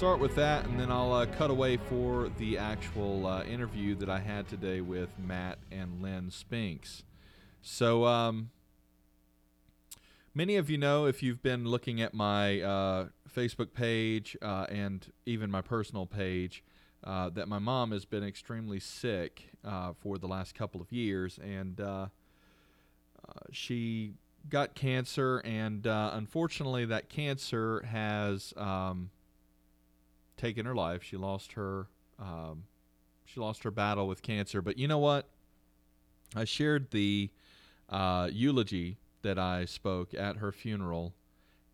start with that, and then I'll uh, cut away for the actual uh, interview that I had today with Matt and Lynn Spinks. So, um, many of you know if you've been looking at my uh, Facebook page uh, and even my personal page uh, that my mom has been extremely sick uh, for the last couple of years, and she got cancer, and unfortunately, that cancer has um, taken her life. She lost her. Um, she lost her battle with cancer, but you know what? I shared the eulogy that I spoke at her funeral,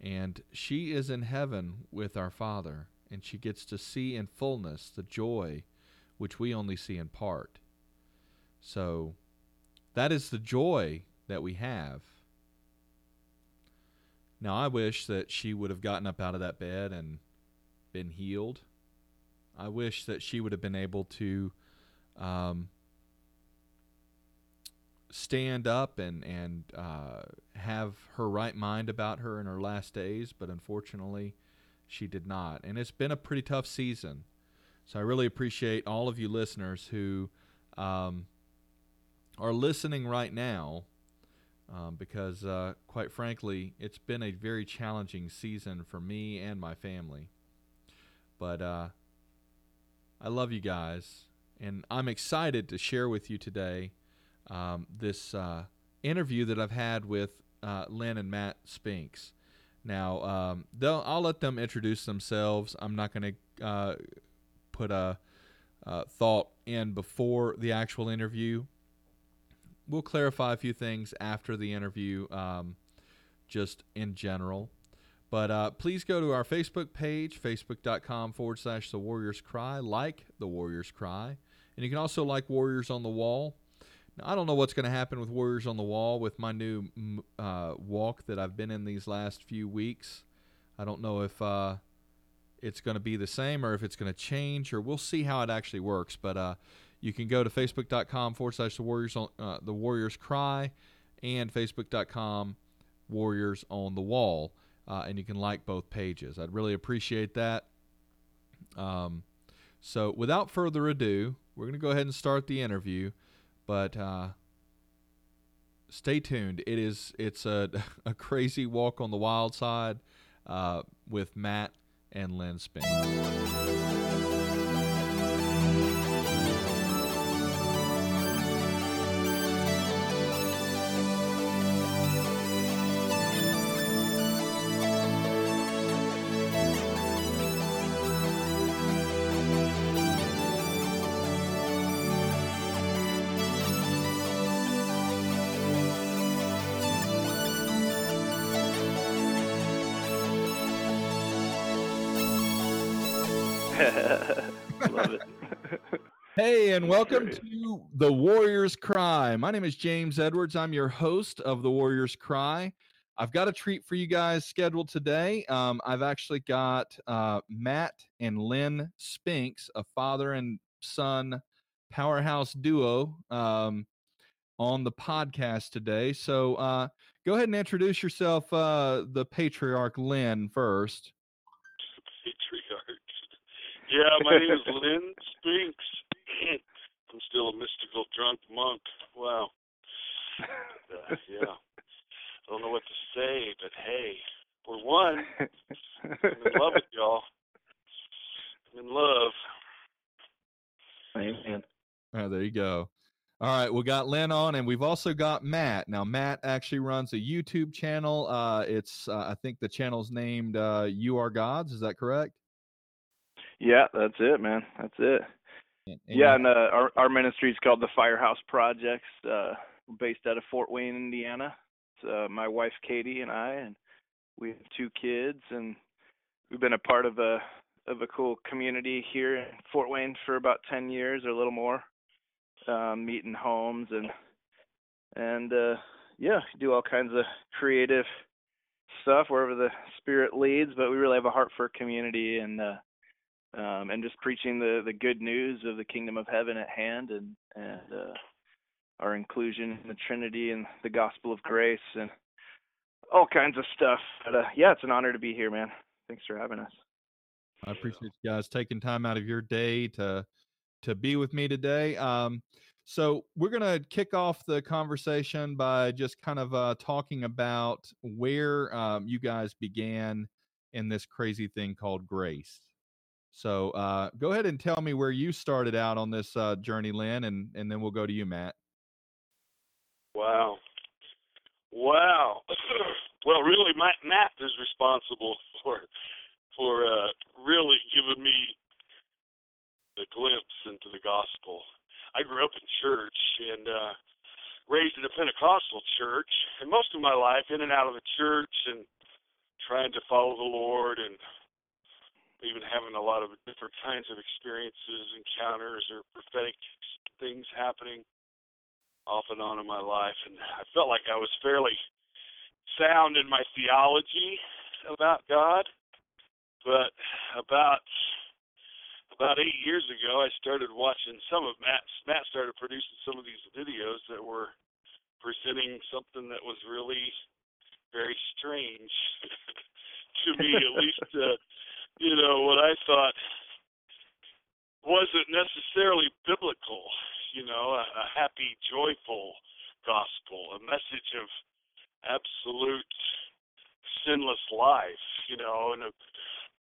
and she is in heaven with our Father, and she gets to see in fullness the joy which we only see in part. So, that is the joy that we have. Now, I wish that she would have gotten up out of that bed and been healed. I wish that she would have been able to um, stand up and and uh, have her right mind about her in her last days, but unfortunately, she did not. And it's been a pretty tough season. So I really appreciate all of you listeners who um, are listening right now, um, because uh, quite frankly, it's been a very challenging season for me and my family. But uh, I love you guys, and I'm excited to share with you today um, this uh, interview that I've had with uh, Lynn and Matt Spinks. Now, um, I'll let them introduce themselves. I'm not going to uh, put a uh, thought in before the actual interview. We'll clarify a few things after the interview, um, just in general. But uh, please go to our Facebook page, facebook.com forward slash The Warriors Cry. Like The Warriors Cry. And you can also like Warriors on the Wall. Now, I don't know what's going to happen with Warriors on the Wall with my new uh, walk that I've been in these last few weeks. I don't know if uh, it's going to be the same or if it's going to change, or we'll see how it actually works. But uh, you can go to facebook.com forward slash the Warriors on uh, the Warriors Cry and facebook.com Warriors on the Wall, uh, and you can like both pages. I'd really appreciate that. Um, so, without further ado, we're going to go ahead and start the interview. But uh, stay tuned. It is it's a a crazy walk on the wild side uh, with Matt and Lynn Spinks. Hey, and welcome to The Warriors Cry. My name is James Edwards. I'm your host of The Warriors Cry. I've got a treat for you guys scheduled today. Um, I've actually got uh, Matt and Lynn Spinks, a father and son powerhouse duo, um, on the podcast today. So uh, go ahead and introduce yourself, uh, the patriarch Lynn, first. Patriarch. Yeah, my name is Lynn Spinks. I'm still a mystical drunk monk. Wow. Uh, yeah. I don't know what to say, but hey, we're one. I'm in love with y'all. I'm in love. Amen. Oh, there you go. All right, we got Lynn on, and we've also got Matt. Now, Matt actually runs a YouTube channel. Uh, it's uh, I think the channel's named uh, "You Are Gods." Is that correct? Yeah, that's it, man. That's it. And yeah, and uh, our our ministry is called the Firehouse Projects. Uh, based out of Fort Wayne, Indiana. It's uh, my wife Katie and I, and we have two kids, and we've been a part of a of a cool community here in Fort Wayne for about ten years or a little more, um, meeting homes and and uh, yeah, do all kinds of creative stuff wherever the spirit leads, but we really have a heart for community and uh, um, and just preaching the the good news of the kingdom of heaven at hand and and uh, our inclusion in the Trinity and the gospel of grace and all kinds of stuff. But uh, yeah, it's an honor to be here, man. Thanks for having us. I appreciate you guys taking time out of your day to to be with me today. Um, so we're gonna kick off the conversation by just kind of uh, talking about where um, you guys began in this crazy thing called grace. So uh, go ahead and tell me where you started out on this uh, journey, Lynn, and and then we'll go to you, Matt. Wow. Wow. well, really, Matt, Matt is responsible for for uh, really giving me the glimpse into the gospel. I grew up in church and uh, raised in a Pentecostal church, and most of my life in and out of the church and trying to follow the Lord and even having a lot of different kinds of experiences, encounters, or prophetic things happening off and on in my life, and I felt like I was fairly sound in my theology about God. But about about eight years ago, I started watching some of Matt. Matt started producing some of these videos that were presenting something that was really very strange to me, at least. Uh, you know what I thought wasn't necessarily biblical you know, a, a happy, joyful gospel, a message of absolute sinless life, you know, and a,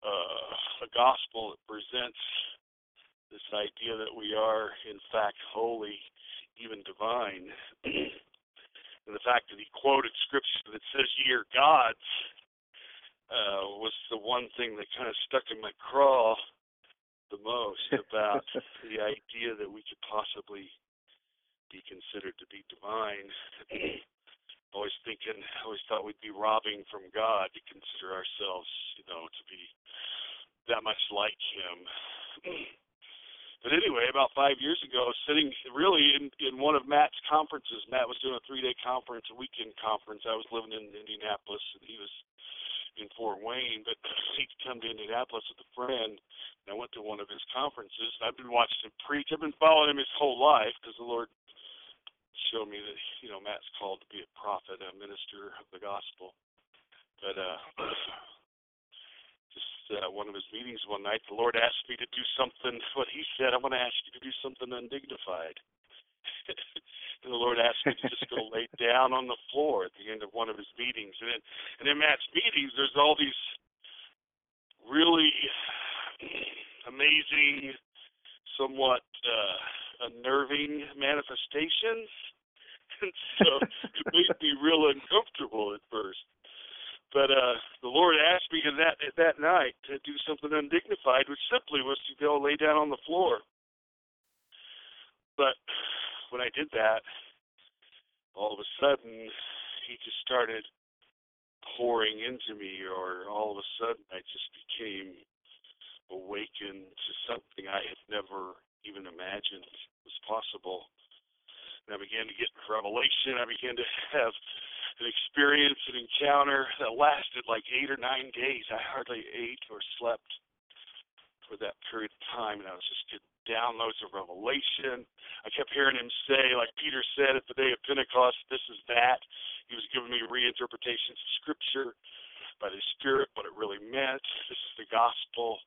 uh, a gospel that presents this idea that we are, in fact, holy, even divine. and the fact that he quoted scripture that says, Ye are gods, uh, was the one thing that kind of stuck in my craw the most about the idea that we could possibly be considered to be divine. always thinking, I always thought we'd be robbing from God to consider ourselves, you know, to be that much like Him. but anyway, about five years ago, sitting really in in one of Matt's conferences. Matt was doing a three day conference, a weekend conference. I was living in Indianapolis, and he was in Fort Wayne, but he'd come to Indianapolis with a friend, and I went to one of his conferences. And I've been watching him preach. I've been following him his whole life because the Lord showed me that you know Matt's called to be a prophet, a minister of the gospel. But uh, just uh, one of his meetings one night, the Lord asked me to do something. What he said, I'm going to ask you to do something undignified. And the Lord asked me to just go lay down on the floor at the end of one of his meetings. And in, and in Matt's meetings, there's all these really amazing, somewhat uh, unnerving manifestations. And so it made me real uncomfortable at first. But uh, the Lord asked me in that at that night to do something undignified, which simply was to go lay down on the floor. But when I did that, all of a sudden he just started pouring into me, or all of a sudden I just became awakened to something I had never even imagined was possible. And I began to get revelation. I began to have an experience, an encounter that lasted like eight or nine days. I hardly ate or slept for that period of time, and I was just getting downloads of revelation. I kept hearing him say, like Peter said at the day of Pentecost, this is that. He was giving me reinterpretations of Scripture by the Spirit, what it really meant. This is the gospel.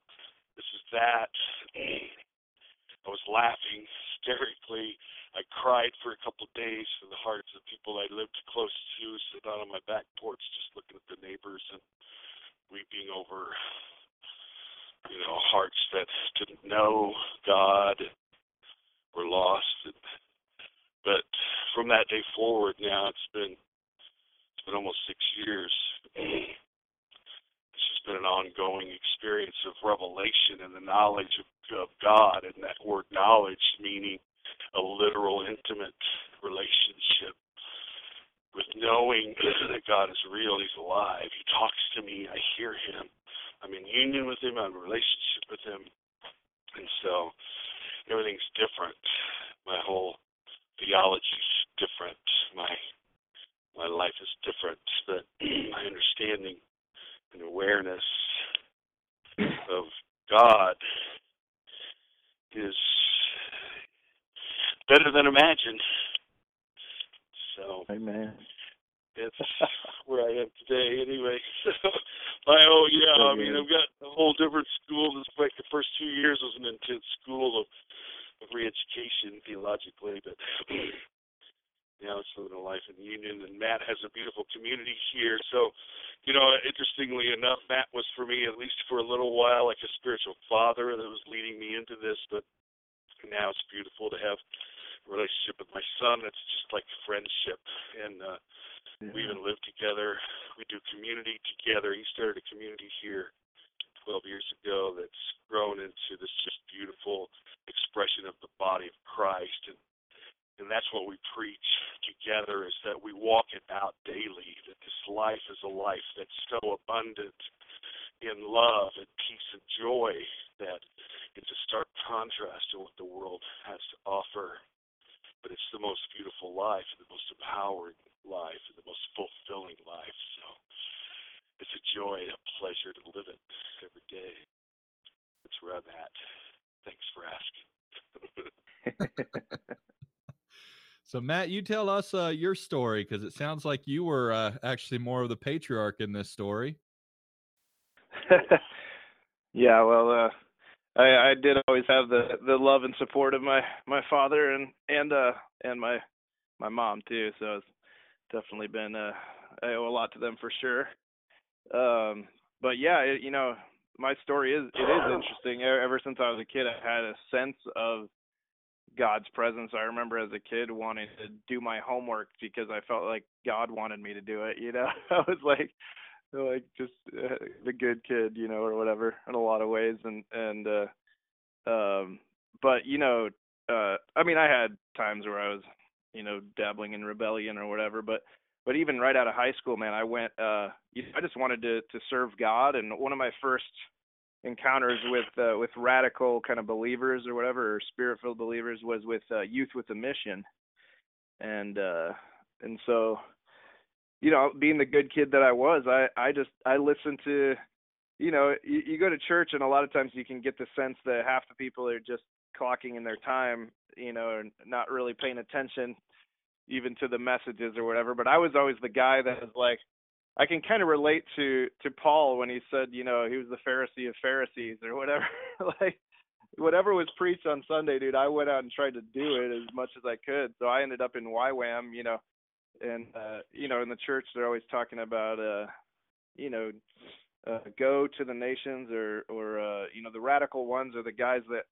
This is that. I was laughing hysterically. I cried for a couple of days for the hearts of people I lived close to, sitting out on my back porch, just looking at the neighbors and weeping over you know, hearts that didn't know God were lost. But from that day forward, now it's been it's been almost six years. It's just been an ongoing experience of revelation and the knowledge of, of God, and that word knowledge meaning a literal, intimate relationship with knowing that God is real, He's alive, He talks to me, I hear Him, I'm in union with him. I'm in relationship with him. And so everything's different. My whole theology's different. My my life is different, but my understanding and awareness of God is better than imagined. So, Amen. That's where I am today, anyway. So, I oh yeah, I mean I've got a whole different school. This like the first two years was an intense school of of re-education theologically, but now it's living a life in union. And Matt has a beautiful community here. So, you know, interestingly enough, Matt was for me at least for a little while like a spiritual father that was leading me into this, but now it's beautiful to have a relationship with my son. It's just like friendship and. uh yeah. We even live together. We do community together. He started a community here 12 years ago that's grown into this just beautiful expression of the body of Christ. And, and that's what we preach together is that we walk it out daily, that this life is a life that's so abundant in love and peace and joy that it's a stark contrast to what the world has to offer but it's the most beautiful life and the most empowering life and the most fulfilling life. So it's a joy, a pleasure to live it every day. That's where I'm at. Thanks for asking. so Matt, you tell us uh, your story because it sounds like you were uh, actually more of the patriarch in this story. yeah, well, uh, I, I did always have the the love and support of my my father and and uh and my my mom too. So it's definitely been uh I owe a lot to them for sure. Um, but yeah, it, you know, my story is it is interesting. Ever since I was a kid, I had a sense of God's presence. I remember as a kid wanting to do my homework because I felt like God wanted me to do it. You know, I was like, like just uh, the good kid, you know, or whatever in a lot of ways. And and uh, um, but you know, uh, I mean, I had times where I was, you know, dabbling in rebellion or whatever. But but even right out of high school, man, I went. uh you know, I just wanted to to serve God, and one of my first encounters with uh, with radical kind of believers or whatever, or spirit filled believers, was with uh, Youth with a Mission, and uh and so you know, being the good kid that I was, I I just I listened to, you know, you, you go to church and a lot of times you can get the sense that half the people are just clocking in their time, you know, and not really paying attention even to the messages or whatever. But I was always the guy that was like, I can kind of relate to to Paul when he said, you know, he was the Pharisee of Pharisees or whatever. like whatever was preached on Sunday, dude, I went out and tried to do it as much as I could. So I ended up in YWAM, you know, and uh, you know, in the church, they're always talking about, uh, you know, uh, go to the nations, or or uh, you know, the radical ones are the guys that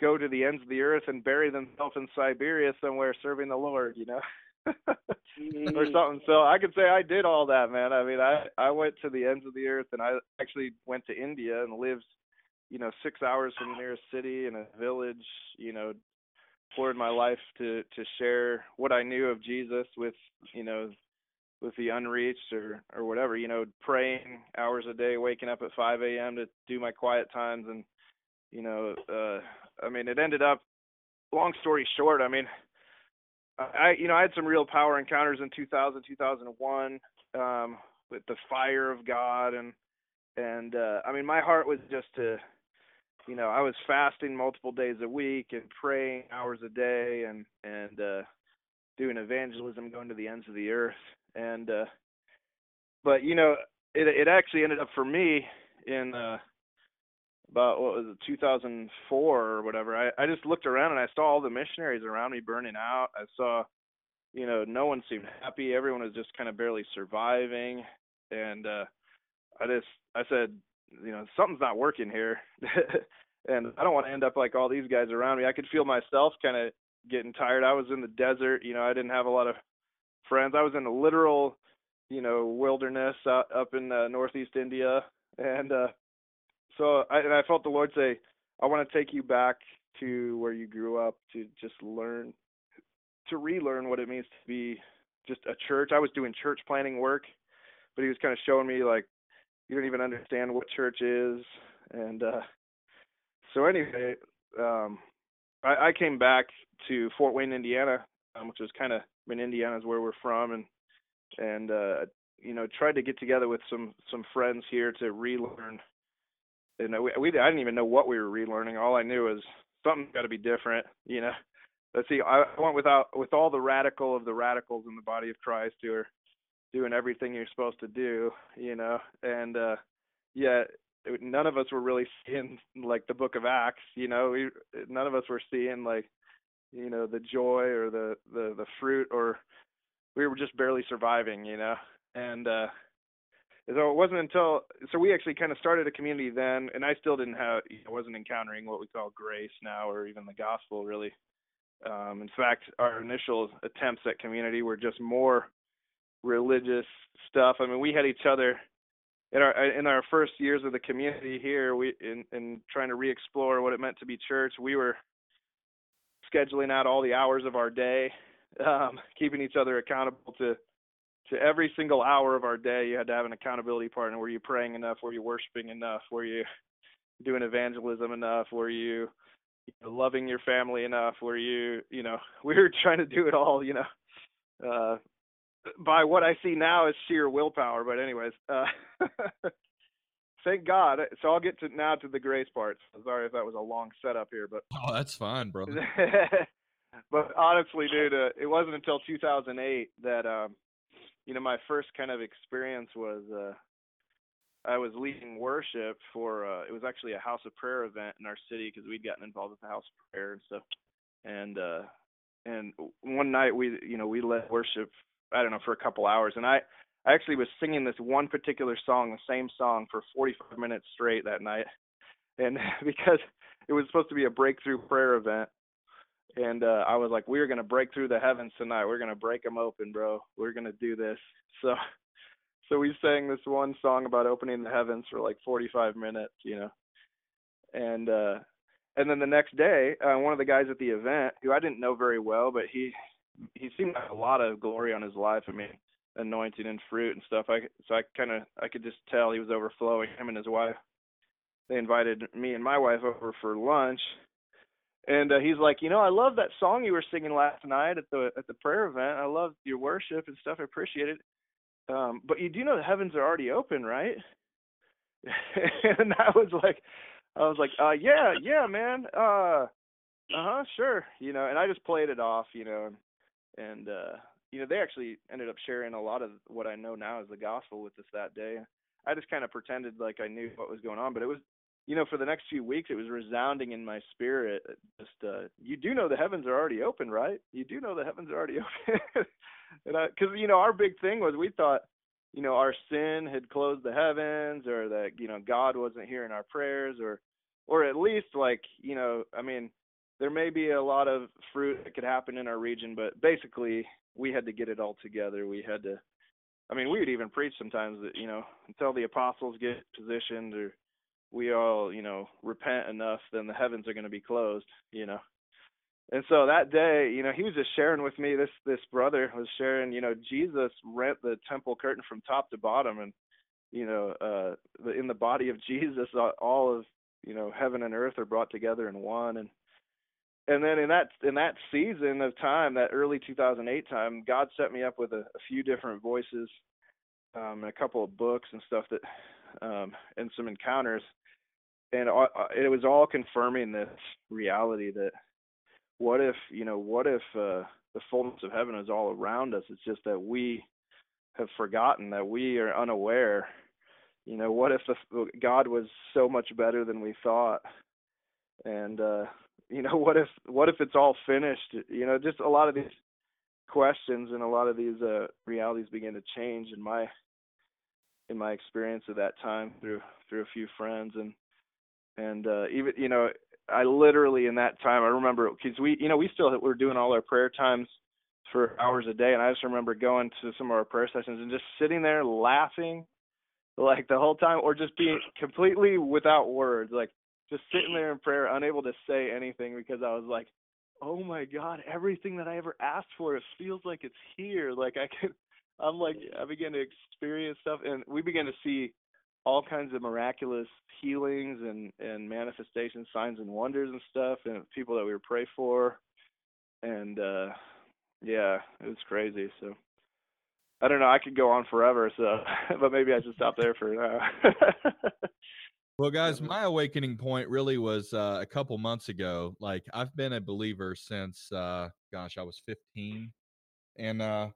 go to the ends of the earth and bury themselves in Siberia somewhere serving the Lord, you know. mm-hmm. or something. So I could say I did all that, man. I mean, I I went to the ends of the earth, and I actually went to India and lived, you know, six hours from the nearest city in a village, you know, poured my life to to share what I knew of Jesus with you know with the unreached or or whatever you know praying hours a day waking up at 5 a.m. to do my quiet times and you know uh I mean it ended up long story short I mean I you know I had some real power encounters in 2000 2001 um with the fire of God and and uh I mean my heart was just to you know, I was fasting multiple days a week and praying hours a day and and uh doing evangelism going to the ends of the earth. And uh but you know it it actually ended up for me in uh about what was it 2004 or whatever. I I just looked around and I saw all the missionaries around me burning out. I saw you know no one seemed happy. Everyone was just kind of barely surviving. And uh I just I said you know something's not working here. And i don't want to end up like all these guys around me. I could feel myself kind of getting tired. I was in the desert you know i didn't have a lot of friends. I was in a literal you know wilderness uh, up in uh, northeast india. And uh so i and i felt the lord say i want to take you back to where you grew up to just learn to relearn what it means to be just a church. I was doing church planning work but he was kind of showing me like you don't even understand what church is and uh so anyway um i i came back to fort wayne indiana um, which was kind of i mean indiana is where we're from and and uh, you know tried to get together with some some friends here to relearn. And we, we I didn't even know what we were relearning. All I knew was something's got to be different. You know, let's see. I went without with all the radical of the radicals in the body of Christ who are doing everything you're supposed to do. You know, and uh yeah, none of us were really seeing like the book of acts you know? We none of us were seeing like you know the joy or the the the fruit or we were just barely surviving you know? And uh so it wasn't until so we actually kind of started a community then and i still didn't have i wasn't encountering what we call grace now or even the gospel really. Um in fact our initial attempts at community were just more religious stuff i mean we had each other in our in our first years of the community here, we in in trying to re-explore what it meant to be church, we were scheduling out all the hours of our day, um, keeping each other accountable to to every single hour of our day. You had to have an accountability partner. Were you praying enough? Were you worshiping enough? Were you doing evangelism enough? Were you, you know, loving your family enough? Were you, you know, we were trying to do it all, you know, uh, by what I see now is sheer willpower. But anyways, uh, thank God. So I'll get to now to the grace part. Sorry if that was a long setup here, but oh, that's fine, brother. but honestly, dude, uh, it wasn't until 2008 that um, you know my first kind of experience was uh, I was leading worship for uh, it was actually a house of prayer event in our city because we'd gotten involved with the house of prayer and stuff. And uh, and one night we you know we led worship I don't know for a couple hours, and I I actually was singing this one particular song, the same song, for 45 minutes straight that night, and because it was supposed to be a breakthrough prayer event, and uh, I was like, we are gonna break through the heavens tonight. We're gonna break them open, bro. We're gonna do this. So, so we sang this one song about opening the heavens for like 45 minutes, you know, and uh, and then the next day, uh, one of the guys at the event, who I didn't know very well, but he he seemed like a lot of glory on his life. I mean, anointing and fruit and stuff. I so I kind of I could just tell he was overflowing. Him and his wife. They invited me and my wife over for lunch, and uh, he's like, you know, I love that song you were singing last night at the at the prayer event. I love your worship and stuff. I appreciate it. Um, but you do know the heavens are already open, right? and I was like, I was like, uh, yeah, yeah, man. Uh, uh huh, sure. You know, and I just played it off, you know, and uh you know they actually ended up sharing a lot of what I know now as the gospel with us that day. I just kind of pretended like I knew what was going on, but it was you know for the next few weeks it was resounding in my spirit just uh you do know the heavens are already open, right? You do know the heavens are already open. and cuz you know our big thing was we thought you know our sin had closed the heavens or that you know God wasn't hearing our prayers or or at least like you know I mean there may be a lot of fruit that could happen in our region, but basically we had to get it all together. We had to I mean, we would even preach sometimes that, you know, until the apostles get positioned or we all, you know, repent enough, then the heavens are going to be closed, you know. And so that day, you know, he was just sharing with me. This this brother was sharing, you know, Jesus rent the temple curtain from top to bottom, and you know, uh, in the body of Jesus, all of you know, heaven and earth are brought together in one. And and then in that in that season of time, that early 2008 time, God set me up with a, a few different voices, um, and a couple of books and stuff that, um, and some encounters, and all, it was all confirming this reality that what if you know what if uh, the fullness of heaven is all around us? It's just that we have forgotten that we are unaware. You know, what if the, God was so much better than we thought? And uh you know what if what if it's all finished? You know just a lot of these questions and a lot of these uh realities begin to change in my in my experience of that time through through a few friends and and uh even you know I literally in that time I remember cuz we you know we still were doing all our prayer times for hours a day and I just remember going to some of our prayer sessions and just sitting there laughing like the whole time or just being completely without words like just sitting there in prayer, unable to say anything because I was like, oh my God, everything that I ever asked for, it feels like it's here. Like I can, I'm like, I began to experience stuff, and we began to see all kinds of miraculous healings and and manifestations, signs and wonders and stuff, and people that we would pray for, and uh yeah, it was crazy. So I don't know. I could go on forever, so but maybe I should stop there for now. well, guys, my awakening point really was uh, a couple months ago. Like I've been a believer since, uh, gosh, I was 15, and uh,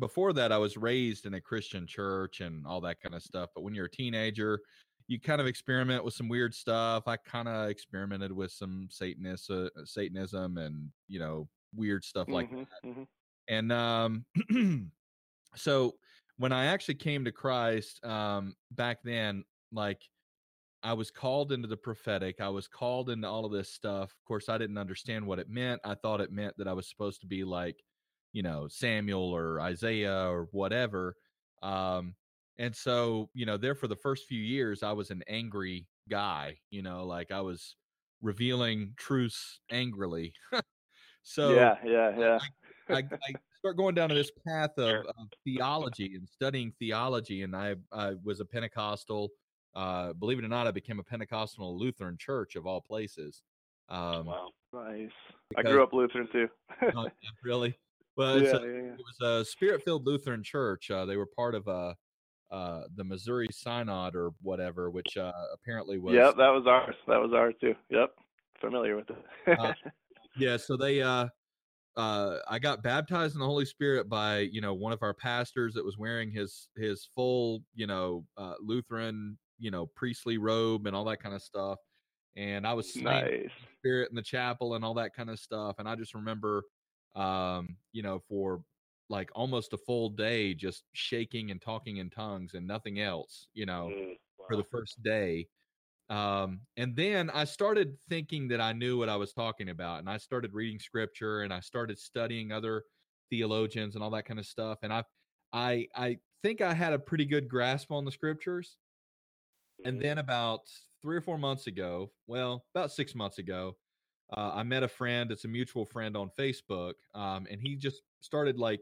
before that, I was raised in a Christian church and all that kind of stuff. But when you're a teenager, you kind of experiment with some weird stuff. I kind of experimented with some Satanist, uh, Satanism and you know weird stuff like mm-hmm, that. Mm-hmm. And um, so when I actually came to Christ um, back then, like I was called into the prophetic. I was called into all of this stuff. Of course, I didn't understand what it meant. I thought it meant that I was supposed to be like, you know, Samuel or Isaiah or whatever. Um, and so, you know, there for the first few years, I was an angry guy, you know, like I was revealing truths angrily. so, yeah, yeah, yeah. I, I, I, start going down to this path of, of, theology and studying theology. And I, I was a Pentecostal. Uh, believe it or not, I became a Pentecostal Lutheran church of all places. Um, wow. Nice. I grew up Lutheran too. uh, really? Well, yeah, a, yeah, yeah. it was a spirit-filled Lutheran church. Uh, they were part of a uh, the Missouri Synod or whatever, which uh, apparently was. Yep, that was ours. That was ours too. Yep, familiar with it. uh, yeah, so they, uh, uh, I got baptized in the Holy Spirit by you know one of our pastors that was wearing his his full you know uh, Lutheran you know priestly robe and all that kind of stuff, and I was nice spirit in the chapel and all that kind of stuff, and I just remember, um, you know, for like almost a full day just shaking and talking in tongues and nothing else you know mm, wow. for the first day um, and then i started thinking that i knew what i was talking about and i started reading scripture and i started studying other theologians and all that kind of stuff and i i i think i had a pretty good grasp on the scriptures and mm-hmm. then about three or four months ago well about six months ago uh, I met a friend. It's a mutual friend on Facebook, um, and he just started like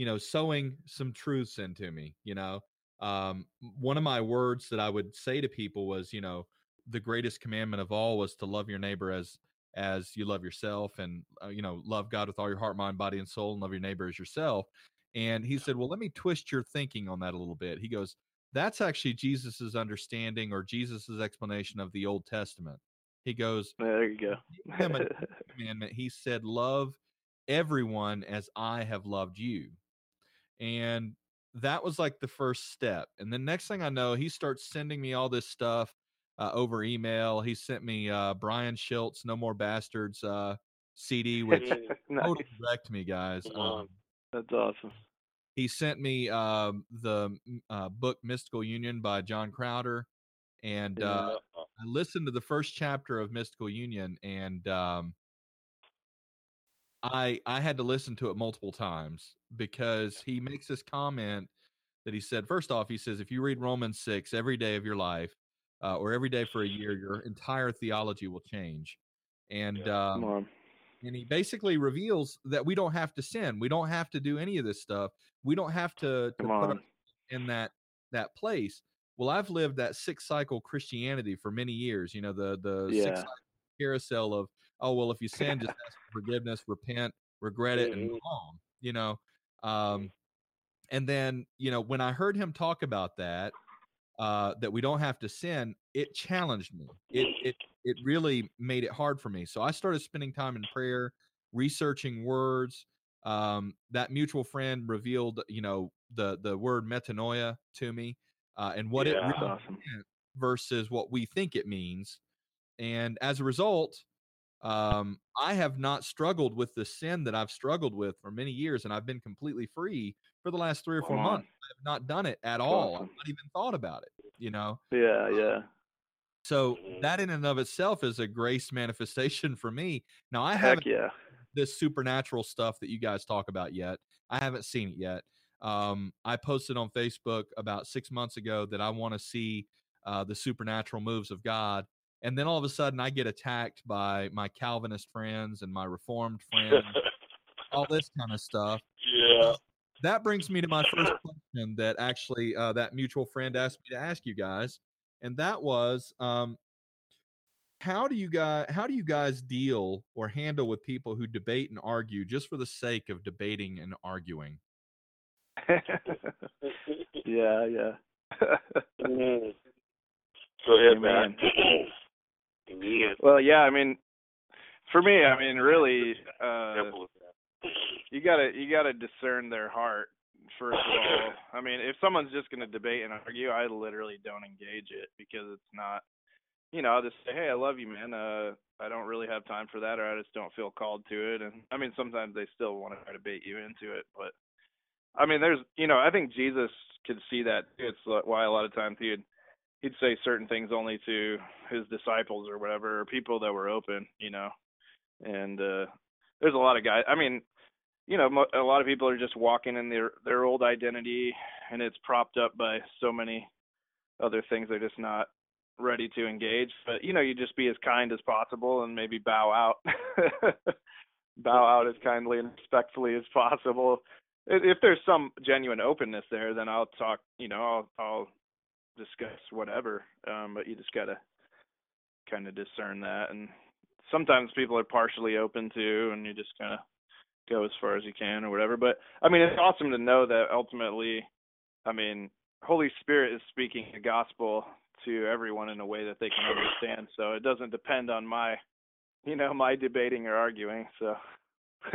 you know, sowing some truths into me, you know. Um, one of my words that I would say to people was, you know, the greatest commandment of all was to love your neighbor as as you love yourself and uh, you know love god with all your heart mind body and soul and love your neighbor as yourself and he said well let me twist your thinking on that a little bit he goes that's actually jesus's understanding or jesus's explanation of the old testament he goes there you go commandment he said love everyone as i have loved you and that was like the first step. And the next thing I know, he starts sending me all this stuff uh, over email. He sent me uh, Brian Schiltz, No More Bastards uh, CD, which nice. totally wrecked me, guys. Um, That's awesome. He sent me um, the uh, book Mystical Union by John Crowder, and uh. I listened to the first chapter of Mystical Union, and um, I I had to listen to it multiple times because he makes this comment that he said first off he says if you read Romans 6 every day of your life uh, or every day for a year your entire theology will change. And um, and he basically reveals that we don't have to sin we don't have to do any of this stuff we don't have to, to put in that that place. Well I've lived that six cycle Christianity for many years you know the the yeah. six carousel of oh well if you sin just ask for forgiveness repent regret it and move on you know um and then you know when i heard him talk about that uh that we don't have to sin it challenged me. It it it really made it hard for me so i started spending time in prayer researching words um that mutual friend revealed you know the the word metanoia to me uh and what yeah, it really awesome. versus what we think it means and as a result um, I have not struggled with the sin that I've struggled with for many years, and I've been completely free for the last three or four months. I have not done it at all. I've not even thought about it. You know. Yeah, yeah. So that in and of itself is a grace manifestation for me. Now I haven't yeah. this supernatural stuff that you guys talk about yet. I haven't seen it yet. Um, I posted on Facebook about six months ago that I want to see uh, the supernatural moves of God and then all of a sudden I get attacked by my Calvinist friends and my Reformed friends, all this kind of stuff. Yeah. That brings me to my first question that actually uh, that mutual friend asked me to ask you guys, and that was, um, how do you guys how do you guys deal or handle with people who debate and argue just for the sake of debating and arguing? yeah, yeah. mm. Go ahead, Amen. man. Amen. Well, yeah, I mean, for me, I mean, really, uh, Example of that. you gotta you gotta discern their heart first of all. I mean, if someone's just gonna debate and argue, I literally don't engage it because it's not. You know, I'll just say, hey, I love you, man. Uh, I don't really have time for that, or I just don't feel called to it. And I mean, sometimes they still want to try to bait you into it, but I mean, there's, you know, I think Jesus could see that. It's why a lot of times he'd he'd say certain things only to his disciples or whatever, or people that were open, you know. And uh there's a lot of guys. I mean, you know, a lot of people are just walking in their their old identity, and it's propped up by so many other things. They're just not ready to engage. But you know, you just be as kind as possible, and maybe bow out, bow out as kindly and respectfully as possible. If there's some genuine openness there, then I'll talk. You know, I'll I'll discuss whatever. Um, but you just gotta kind of discern that, and sometimes people are partially open to, and you just kind of go as far as you can or whatever. But I mean, it's awesome to know that ultimately, I mean, Holy Spirit is speaking the gospel to everyone in a way that they can understand. So it doesn't depend on my, you know, my debating or arguing. So,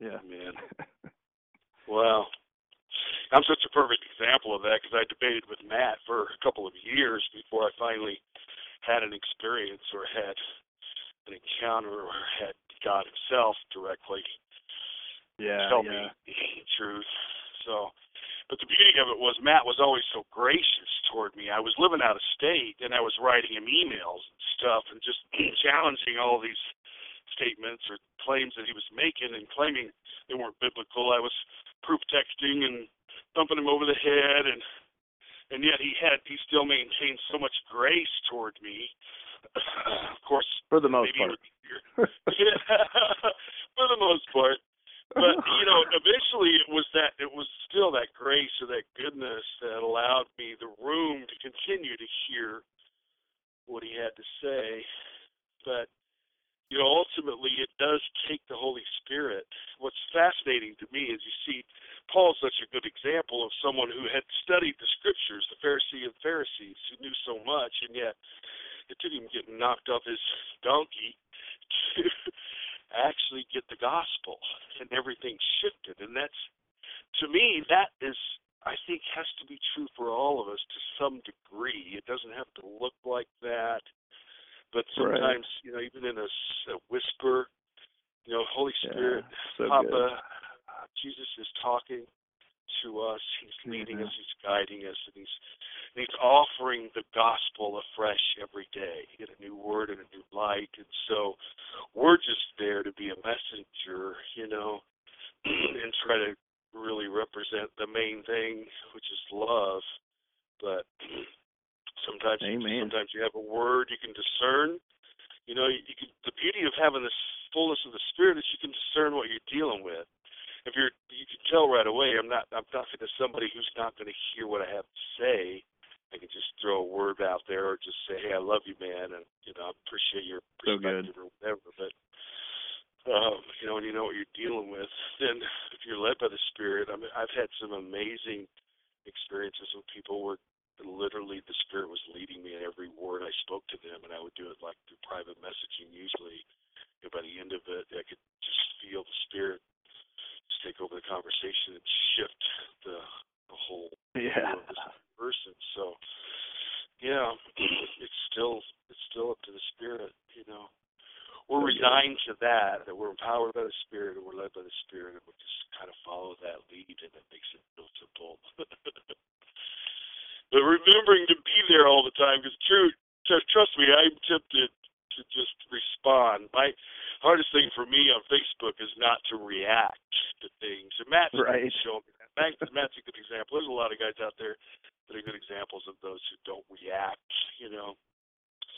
yeah. Man. Wow. I'm such a perfect example of that because I debated with Matt for a couple of years before I finally had an experience or had an encounter or had God Himself directly Yeah. tell yeah. me the truth. So, but the beauty of it was Matt was always so gracious toward me. I was living out of state and I was writing him emails and stuff and just challenging all these statements or claims that he was making and claiming they weren't biblical. I was proof texting and thumping him over the head and and yet he had he still maintained so much grace toward me. of course, For the most part. was- for the most part. But you know, eventually it was that it was still that grace or that goodness that allowed me the room to continue to hear what he had to say. But you know, ultimately it does take the Holy Spirit. What's fascinating to me is you see Paul's such a good example of someone who had studied the scriptures, the Pharisee of Pharisees, who knew so much, and yet it took him getting knocked off his donkey to actually get the gospel and everything shifted and that's to me that is I think has to be true for all of us to some degree. It doesn't have to look like that, but Right. sometimes you know even in a, s- a whisper, you know, Holy Spirit, so Papa, good. Jesus is talking to us. He's leading Mhm. us. He's guiding us, and he's and he's offering the gospel afresh every day in a new word and a new light. And so we're just there to be a messenger, you know, and try to really represent the main thing, which is love. But sometimes, Amen. sometimes you have a word you can discern. You know, you, you can. The beauty of having this fullness of the Spirit is you can discern what you're dealing with. If you're, you can tell right away. I'm not. I'm talking to somebody who's not going to hear what I have to say. I can just throw a word out there, or just say, "Hey, I love you, man," and you know, I appreciate your So perspective or whatever. But um, you know, and you know what you're dealing with. Then, if you're led by the Spirit, I mean, I've had some amazing experiences with people where literally the Spirit was leading me in every word I spoke to them, and I would do it like through private messaging usually. And by the end of it, I could just feel the Spirit take over the conversation and shift the the whole Yeah. person. So, yeah, it's still it's still up to the Spirit, you know we're resigned to that, that we're empowered by the Spirit and we're led by the Spirit, and we just kind of follow that lead, and it makes it real simple. but remembering to be there all the time, because true, trust me, I'm tempted to just respond. My hardest thing for me on Facebook is not to react to things. And Matt's Right. show me that. Matt, Matt's a good example. There's a lot of guys out there that are good examples of those who don't react, you know.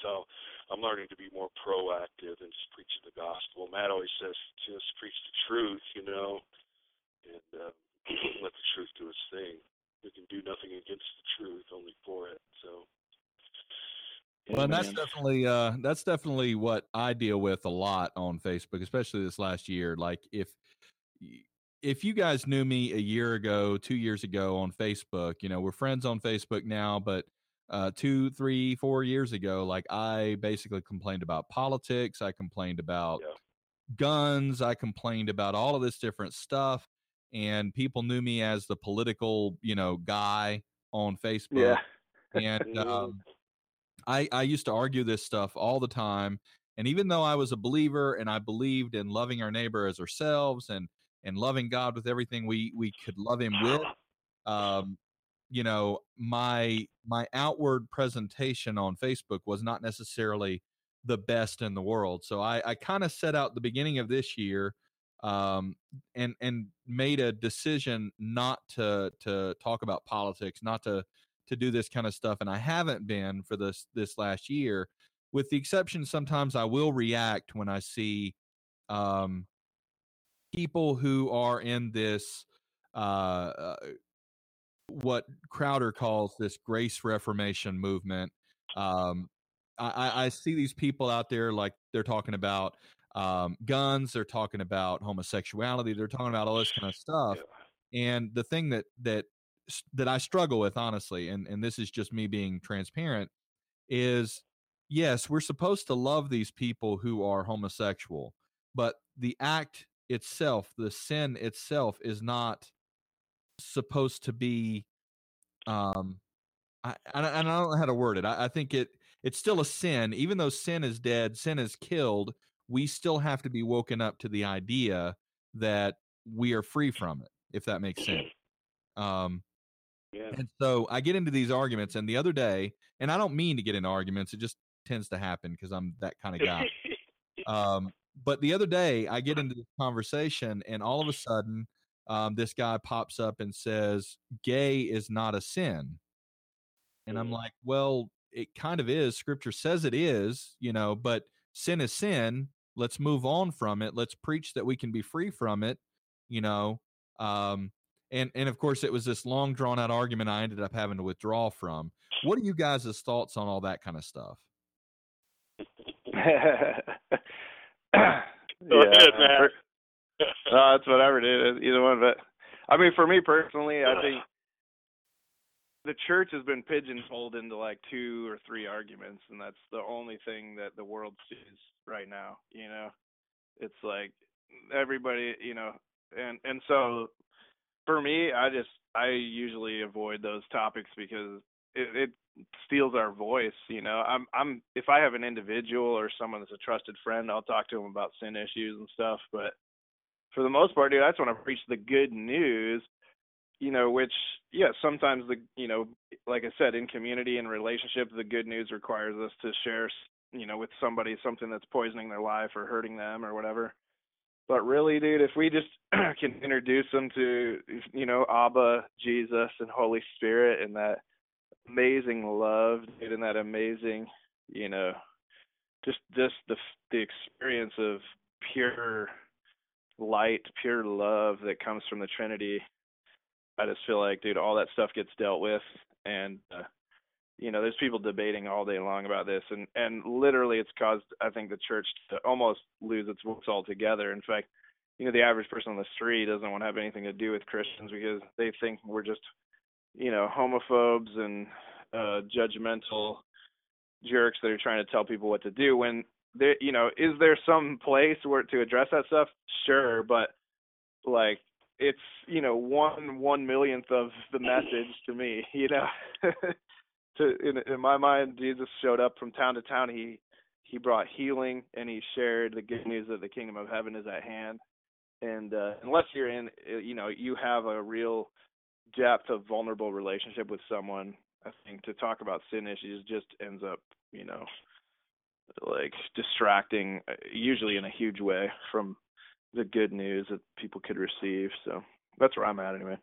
So I'm learning to be more proactive and just preaching the gospel. Matt always says, just preach the truth, you know, and uh, let the truth do its thing. We can do nothing against the truth, only for it. So. Well, and that's definitely uh that's definitely what I deal with a lot on Facebook, especially this last year. Like if if you guys knew me a year ago, two years ago on Facebook, you know, we're friends on Facebook now, but uh, two, three, four years ago, like I basically complained about politics. I complained about yeah. guns. I complained about all of this different stuff. And people knew me as the political, you know, guy on Facebook. Yeah. and um, I, I used to argue this stuff all the time. And even though I was a believer and I believed in loving our neighbor as ourselves and and loving God with everything we we could love Him with, um, you know, my my outward presentation on Facebook was not necessarily the best in the world. So I, I kind of set out the beginning of this year um, and and made a decision not to to talk about politics, not to to do this kind of stuff, and I haven't been for this this last year, with the exception sometimes I will react when I see um, people who are in this uh, uh, what Crowder calls this grace reformation movement. Um, I, I, see these people out there like they're talking about um, guns, they're talking about homosexuality, they're talking about all this kind of stuff. Yeah. And the thing that that that I struggle with, honestly, and and this is just me being transparent, is yes, we're supposed to love these people who are homosexual, but the act itself, the sin itself, is not supposed to be um I, I, I don't know how to word it. I, I think it it's still a sin, even though sin is dead, sin is killed. We still have to be woken up to the idea that we are free from it, if that makes sense. Um, yeah. And so I get into these arguments, and the other day, and I don't mean to get into arguments, it just tends to happen because I'm that kind of guy. um, but the other day, I get into this conversation, and all of a sudden, um, this guy pops up and says, gay is not a sin. And I'm mm. like, well, it kind of is. Scripture says it is, you know, but sin is sin. Let's move on from it. Let's preach that we can be free from it, you know. Um, and and of course, it was this long drawn out argument I ended up having to withdraw from. What are you guys' thoughts on all that kind of stuff? yeah, ahead, no, it's whatever, dude. Either one, but I mean, for me personally, I think the church has been pigeonholed into like two or three arguments, and that's the only thing that the world sees right now. You know, it's like everybody, you know, and and so for me, I just I usually avoid those topics because it, it steals our voice. You know, I'm I'm if I have an individual or someone that's a trusted friend, I'll talk to them about sin issues and stuff, but for the most part, dude, I just want to preach the good news, you know, which, yeah, sometimes the, you know, like I said, in community and relationship, the good news requires us to share, you know, with somebody something that's poisoning their life or hurting them or whatever. But really, dude, if we just can introduce them to, you know, Abba, Jesus, and Holy Spirit and that amazing love, dude, and that amazing, you know, just just the the experience of pure light, pure love that comes from the Trinity. I just feel like, dude, all that stuff gets dealt with, and uh, you know, there's people debating all day long about this, and and literally, it's caused I think the church to almost lose its voice altogether. In fact, you know, the average person on the street doesn't want to have anything to do with Christians because they think we're just, you know, homophobes and uh, judgmental jerks that are trying to tell people what to do when there you know is there some place where to address that stuff sure but like it's you know one one millionth of the message to me you know to in, in my mind jesus showed up from town to town he he brought healing and he shared the good news that the kingdom of heaven is at hand and uh unless you're in uh, you know you have a real depth of vulnerable relationship with someone i think to talk about sin issues just ends up you know like distracting, uh, usually in a huge way from the good news that people could receive. So that's where I'm at anyway.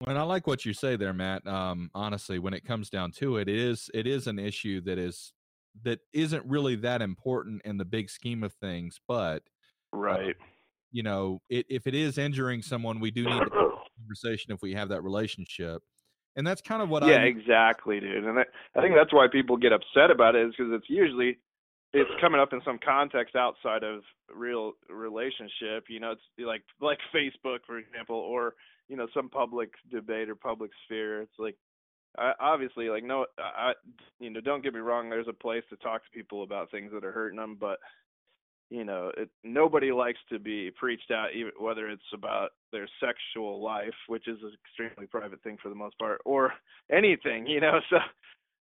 Well, I like what you say there, Matt. Um, honestly, when it comes down to it, it is it is an issue that is that isn't really that important in the big scheme of things, but uh, right. Uh, you know, it, if it is injuring someone, we do need a conversation if we have that relationship. And that's kind of what yeah, I exactly, dude. And I, I think that's why people get upset about it is because it's usually it's coming up in some context outside of real relationship. You know, it's like like Facebook, for example, or you know some public debate or public sphere. It's like I, obviously like no, uh, I you know don't get me wrong. There's a place to talk to people about things that are hurting them, but you know it, nobody likes to be preached at, even whether it's about their sexual life, which is an extremely private thing for the most part, or anything. You know, so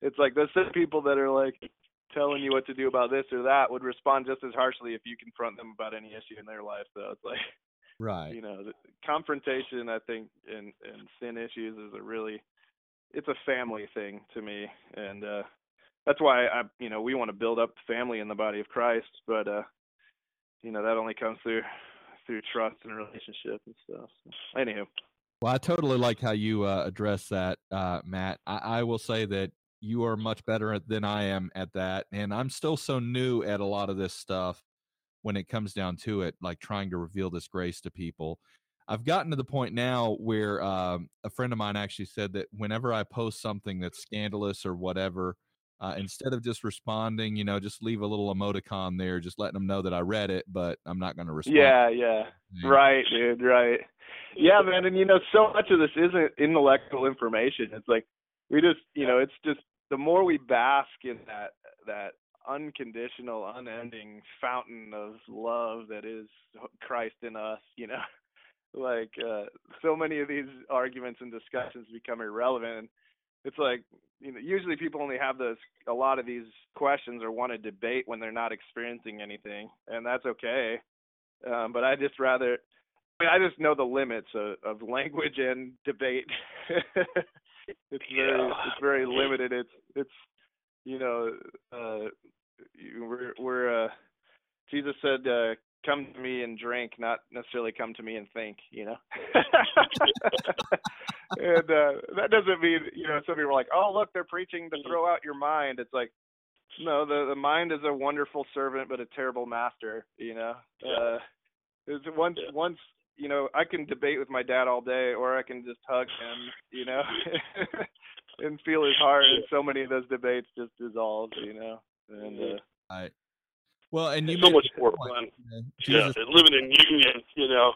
it's like those people that are like telling you what to do about this or that would respond just as harshly if you confront them about any issue in their life. So it's like, right, you know, the confrontation. I think in in sin issues is a really, it's a family thing to me, and uh that's why I, you know, we want to build up family in the body of Christ, but uh, you know, that only comes through through trust and relationship and stuff. So, anywho. Well, I totally like how you uh, address that, uh, Matt. I, I will say that you are much better than I am at that. And I'm still so new at a lot of this stuff when it comes down to it, like trying to reveal this grace to people. I've gotten to the point now where um, a friend of mine actually said that whenever I post something that's scandalous or whatever, uh, instead of just responding, you know, just leave a little emoticon there, just letting them know that I read it, but I'm not going to respond. Yeah, yeah, right, dude, right. Yeah, man, and you know, so much of this isn't intellectual information. It's like we just, you know, it's just the more we bask in that that unconditional, unending fountain of love that is Christ in us, you know, like uh, so many of these arguments and discussions become irrelevant. It's like you know, usually people only have those a lot of these questions or want to debate when they're not experiencing anything, and that's okay. Um, but I just rather, I, mean, I just know the limits of, of language and debate. it's very it's very limited. It's it's you know uh we're we're uh Jesus said uh come to me and drink, not necessarily come to me and think, you know. and uh that doesn't mean, you know, some people are like, "Oh, look, they're preaching to throw out your mind." It's like no, the the mind is a wonderful servant but a terrible master, you know. Yeah. Uh it's once yeah. once you know, I can debate with my dad all day, or I can just hug him, you know, and feel his heart. And so many of those debates just dissolve, you know. And uh, I, well, and you so much more fun. Yeah, living in union, you know.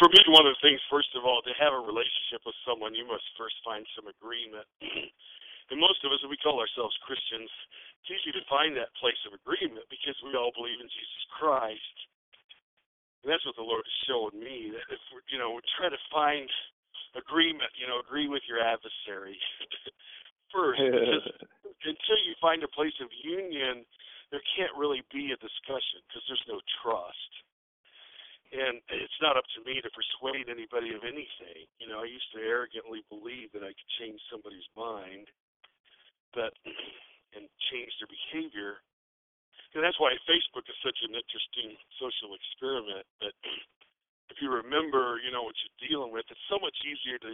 For me, one of the things, first of all, to have a relationship with someone, you must first find some agreement. and most of us, we call ourselves Christians, it's easy to find that place of agreement because we all believe in Jesus Christ and that's what the Lord has shown me that if we're, you know, we try to find agreement, you know, agree with your adversary first, because until you find a place of union, there can't really be a discussion because there's no trust. And it's not up to me to persuade anybody of anything. You know, I used to arrogantly believe that I could change somebody's mind, but and change their behavior and that's why Facebook is such an interesting social experiment. But if you remember, you know what you're dealing with, it's so much easier to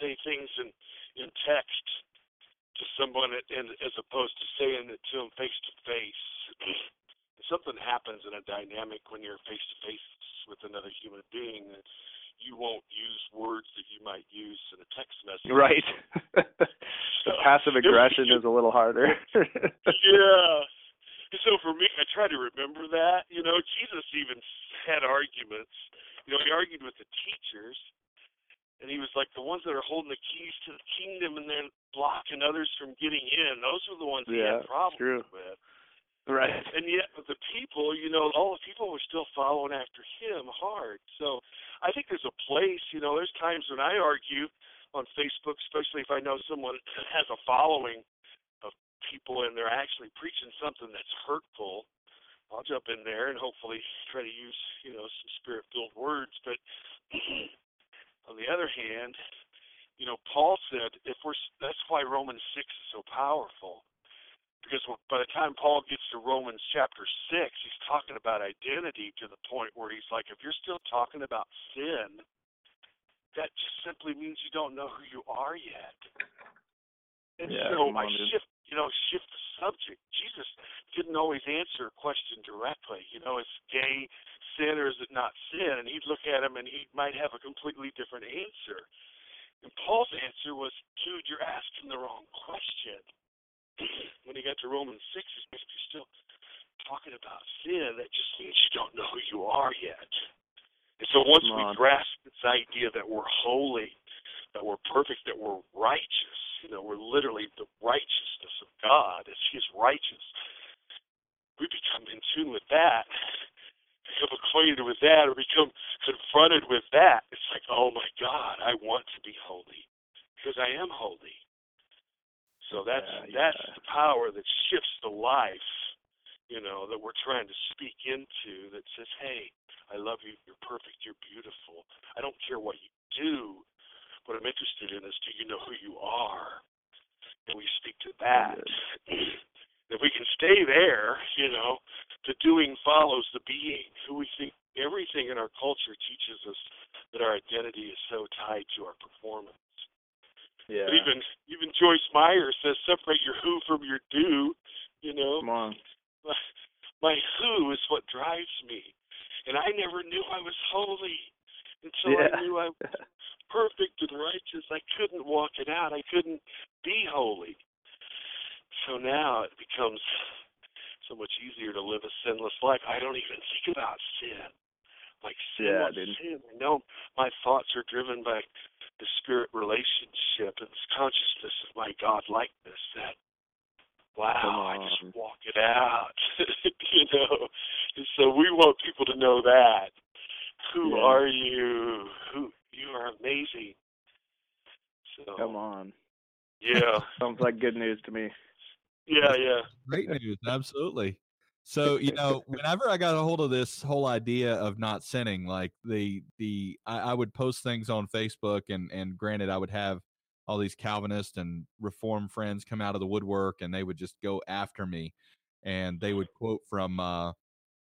say things in in text to someone and as opposed to saying it to them face to face. Something happens in a dynamic when you're face to face with another human being that you won't use words that you might use in a text message. Right. so, passive aggression is a little harder. yeah so for me, I try to remember that. You know, Jesus even had arguments. You know, he argued with the teachers, and he was like, the ones that are holding the keys to the kingdom and they're blocking others from getting in. Those are the ones yeah, he had problems true. with. Right. And yet, with the people, you know, all the people were still following after him hard. So I think there's a place, you know, there's times when I argue on Facebook, especially if I know someone has a following of people and they're actually preaching something that's hurtful, I'll jump in there and hopefully try to use, you know, some spirit filled words. But on the other hand, you know, Paul said if we're that's why Romans six is so powerful. Because by the time Paul gets to Romans chapter six, he's talking about identity to the point where he's like, if you're still talking about sin, that just simply means you don't know who you are yet. And yeah, so I shift you know, shift the subject. Jesus didn't always answer a question directly. You know, is gay sin or is it not sin? And he'd look at him and he might have a completely different answer. And Paul's answer was, dude, you're asking the wrong question. when he got to Romans 6, he's basically still talking about sin, that just means you don't know who you are yet. And so once we grasp this idea that we're holy, that we're perfect, that we're righteous, you know, we're literally the righteousness of God, as He is righteous, we become in tune with that, become acquainted with that, or become confronted with that. It's like, oh my God, I want to be holy because I am holy. So that's yeah, that's the power that shifts the life, you know, that we're trying to speak into. That says, "Hey, I love you. You're perfect. You're beautiful. I don't care what you do. What I'm interested in is, do you know who you are?" And we speak to that. if we can stay there, you know, the doing follows the being. Who we think everything in our culture teaches us that our identity is so tied to our performance. Yeah. But even even Joyce Meyer says separate your who from your do. You know. Come on. My, my who is what drives me, and I never knew I was holy until yeah. I knew I was perfect and righteous. I couldn't walk it out. I couldn't be holy. So now it becomes so much easier to live a sinless life. I don't even think about sin. Like sin, yeah, sin. I know my thoughts are driven by the spirit relationship and this consciousness of my God likeness that wow, I just walk it out. you know. And so we want people to know that. Who yeah. are you? Who you are amazing. So Come on. Yeah. Sounds like good news to me. Yeah, yeah. Great news, absolutely. So you know, whenever I got a hold of this whole idea of not sinning, like the the I, I, would post things on Facebook, and and granted, I would have all these Calvinist and Reform friends come out of the woodwork, and they would just go after me, and they would quote from uh,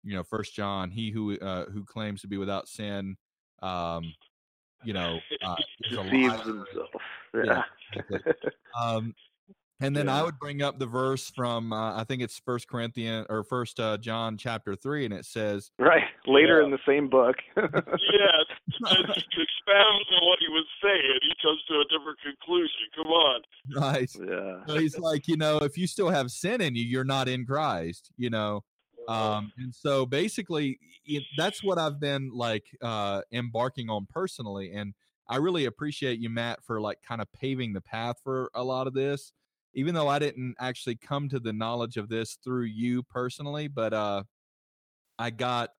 you know First John, he who uh, who claims to be without sin, um, you know, uh, deceives himself. Yeah. yeah um, and then yeah. I would bring up the verse from uh, I think it's First Corinthians or First uh, John chapter three, and it says right later yeah. in the same book. yes, expounds on what he was saying. He comes to a different conclusion. Come on. Right. Yeah. So he's like, you know, if you still have sin in you, you're not in Christ. You know. Um, and so basically, it, that's what I've been like uh, embarking on personally, and I really appreciate you, Matt, for like kind of paving the path for a lot of this even though I didn't actually come to the knowledge of this through you personally, but uh, I got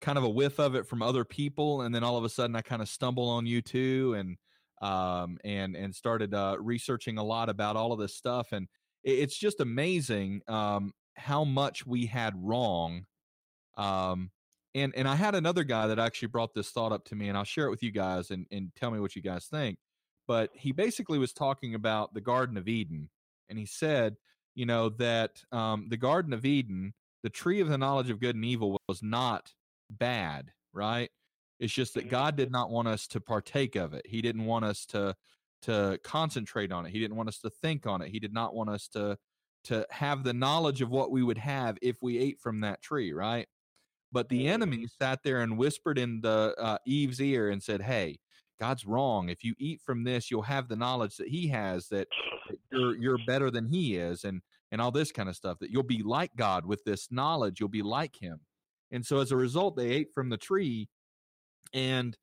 kind of a whiff of it from other people, and then all of a sudden I kind of stumble on you too, and um, and and started uh, researching a lot about all of this stuff, and it's just amazing um, how much we had wrong. Um, and and I had another guy that actually brought this thought up to me, and I'll share it with you guys, and and tell me what you guys think. But he basically was talking about the Garden of Eden and he said, you know, that um, the Garden of Eden, the tree of the knowledge of good and evil, was not bad, right? It's just that God did not want us to partake of it. He didn't want us to to concentrate on it. He didn't want us to think on it. He did not want us to to have the knowledge of what we would have if we ate from that tree, right? But the enemy sat there and whispered in the uh, Eve's ear and said, "Hey, God's wrong. If you eat from this, you'll have the knowledge that He has that, that you're you're better than He is, and and all this kind of stuff. That you'll be like God with this knowledge. You'll be like Him. And so as a result, they ate from the tree, and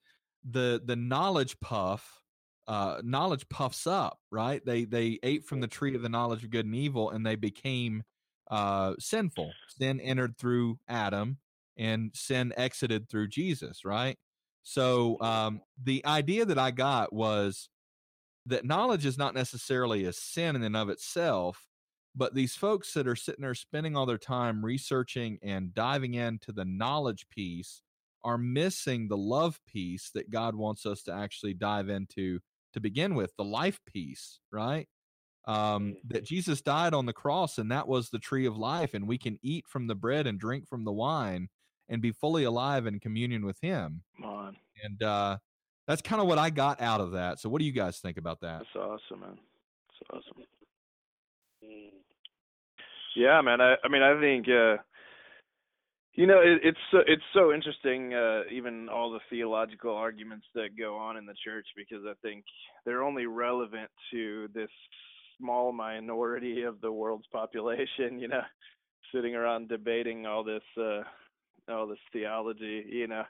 the the knowledge puff, uh, knowledge puffs up. Right? They they ate from the tree of the knowledge of good and evil, and they became uh, sinful. Sin entered through Adam, and sin exited through Jesus. Right? So um, the idea that I got was that knowledge is not necessarily a sin in and of itself, but these folks that are sitting there spending all their time researching and diving into the knowledge piece are missing the love piece that God wants us to actually dive into to begin with, the life piece, right? Um, that Jesus died on the cross and that was the tree of life, and we can eat from the bread and drink from the wine and be fully alive in communion with Him. Come on. And uh, that's kind of what I got out of that. So, what do you guys think about that? That's awesome, man. That's awesome. Yeah, man. I, I mean, I think, uh, you know, it, it's so, it's so interesting, uh, even all the theological arguments that go on in the church, because I think they're only relevant to this small minority of the world's population. You know, sitting around debating all this uh all this theology, you know,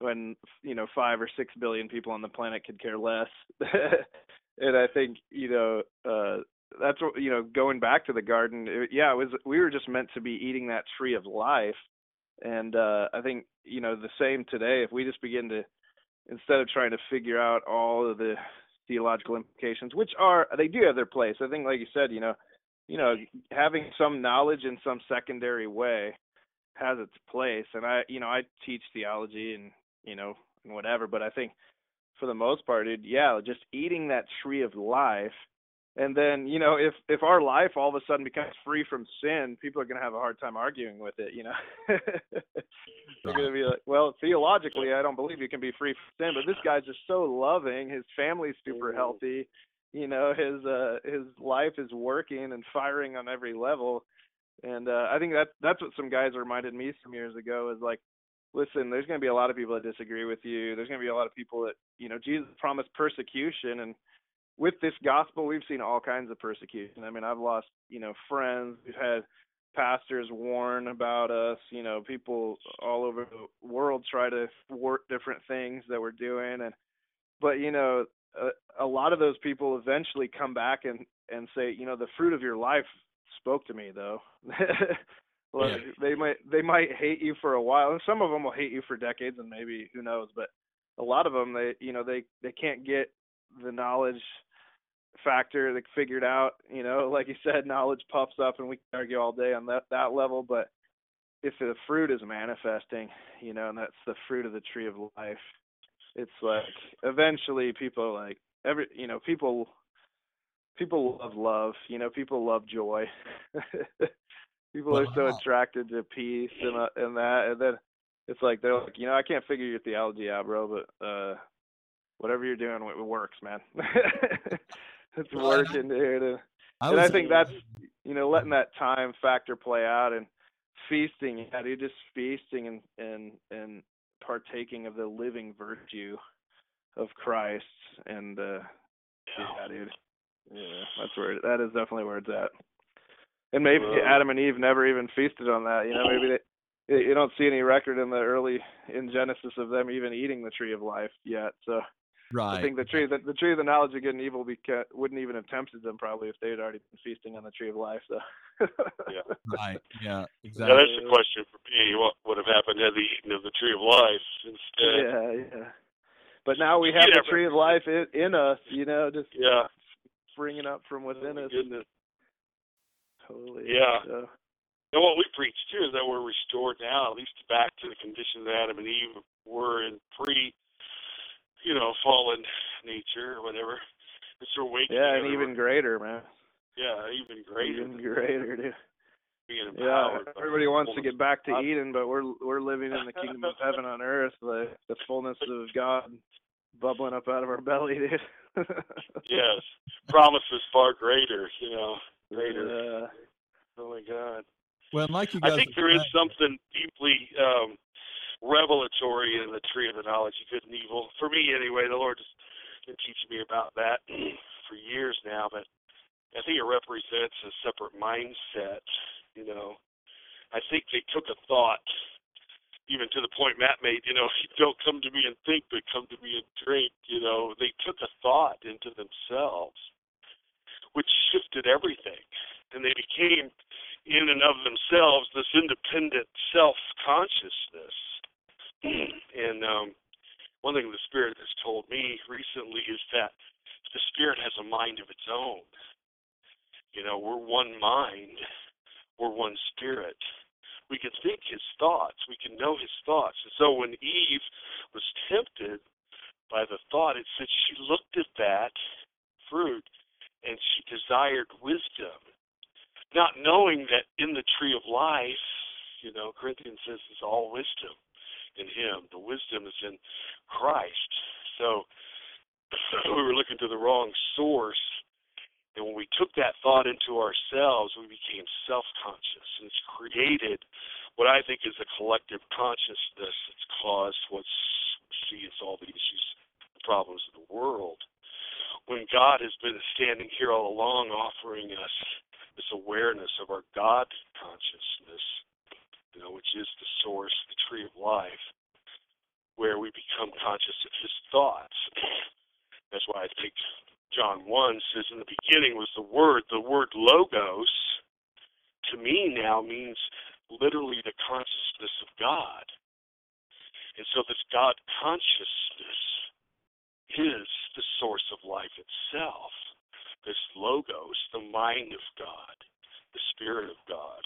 when you know five or six billion people on the planet could care less. and I think you know uh that's what you know going back to the garden. It, yeah, it was we were just meant to be eating that tree of life, and uh I think you know the same today. If we just begin to instead of trying to figure out all of the theological implications, which are they do have their place. I think, like you said, you know, you know, having some knowledge in some secondary way has its place. And I, you know, I teach theology and you know and whatever, but I think for the most part, it, yeah, just eating that tree of life. And then, you know, if if our life all of a sudden becomes free from sin, people are going to have a hard time arguing with it, you know. They're going to be like, well, theologically, I don't believe you can be free from sin, but this guy's just so loving. His family's super healthy. You know, his uh his life is working and firing on every level. And uh I think that that's what some guys reminded me some years ago is like, listen, there's going to be a lot of people that disagree with you. There's going to be a lot of people that, you know, Jesus promised persecution and with this gospel, we've seen all kinds of persecution. I mean, I've lost, you know, friends. We've had pastors warn about us. You know, people all over the world try to thwart different things that we're doing, and but you know, a, a lot of those people eventually come back and and say, you know, the fruit of your life spoke to me, though. like, yeah. They might they might hate you for a while, and some of them will hate you for decades, and maybe who knows. But a lot of them, they you know, they they can't get the knowledge factor that figured out, you know, like you said, knowledge puffs up and we can argue all day on that that level, but if the fruit is manifesting, you know, and that's the fruit of the tree of life, it's like eventually people like every you know, people people love love, you know, people love joy. people are so attracted to peace and uh, and that and then it's like they're like, you know, I can't figure your theology out, bro, but uh whatever you're doing it works, man. it's working, dude. And, I, and I think that's you know letting that time factor play out and feasting. Yeah, dude, just feasting and and and partaking of the living virtue of Christ. And uh yeah, dude. Yeah, that's where that is definitely where it's at. And maybe uh, Adam and Eve never even feasted on that. You know, maybe they you don't see any record in the early in Genesis of them even eating the tree of life yet. So Right. I think the tree, the, the tree of the knowledge of good and evil, beca- wouldn't even have tempted them probably if they had already been feasting on the tree of life. So. yeah. Right. Yeah. Exactly. Yeah, that's the question for me. What would have happened had they eaten of the tree of life instead? Yeah, yeah. But now we have yeah, the tree of life in, in us, you know, just yeah, springing up from within oh, us. Goodness. Totally. Yeah. Uh, so. And what we preach too is that we're restored now, at least back to the condition that Adam and Eve were in pre you know, fallen nature or whatever. It's a awakening. Yeah, and even greater, man. Yeah, even greater. Even greater, dude. Yeah, everybody wants to get back to Eden, but we're we're living in the kingdom of heaven on earth, the the fullness of God bubbling up out of our belly, dude. Yes, promises far greater, you know, greater. Yeah. Oh my God. Well, like you guys, I think there is something deeply um, revelatory in the tree of the knowledge of good and evil. For me, anyway, the Lord has been teaching me about that for years now. But I think it represents a separate mindset. You know, I think they took a thought, even to the point Matt made. You know, don't come to me and think, but come to me and drink. You know, they took a thought into themselves, which shifted everything, and they became in and of themselves this independent self consciousness and um, one thing the Spirit has told me recently is that the Spirit has a mind of its own. You know, we're one mind, we're one spirit. We can think his thoughts, we can know his thoughts. And so when Eve was tempted by the thought, it said she looked at that fruit and she desired wisdom, not knowing that in the tree of life, you know, Corinthians says is all wisdom in Him. The wisdom is in Christ. So we were looking to the wrong source. And when we took that thought into ourselves, we became self conscious. And it's created what I think is a collective consciousness that's caused what see as all the issues and problems of the world. When God has been standing here all along offering us this awareness of our God consciousness you know, which is the source, the tree of life, where we become conscious of his thoughts. That's why I think John 1 says, In the beginning was the Word. The word logos, to me now, means literally the consciousness of God. And so this God consciousness is the source of life itself. This logos, the mind of God, the Spirit of God.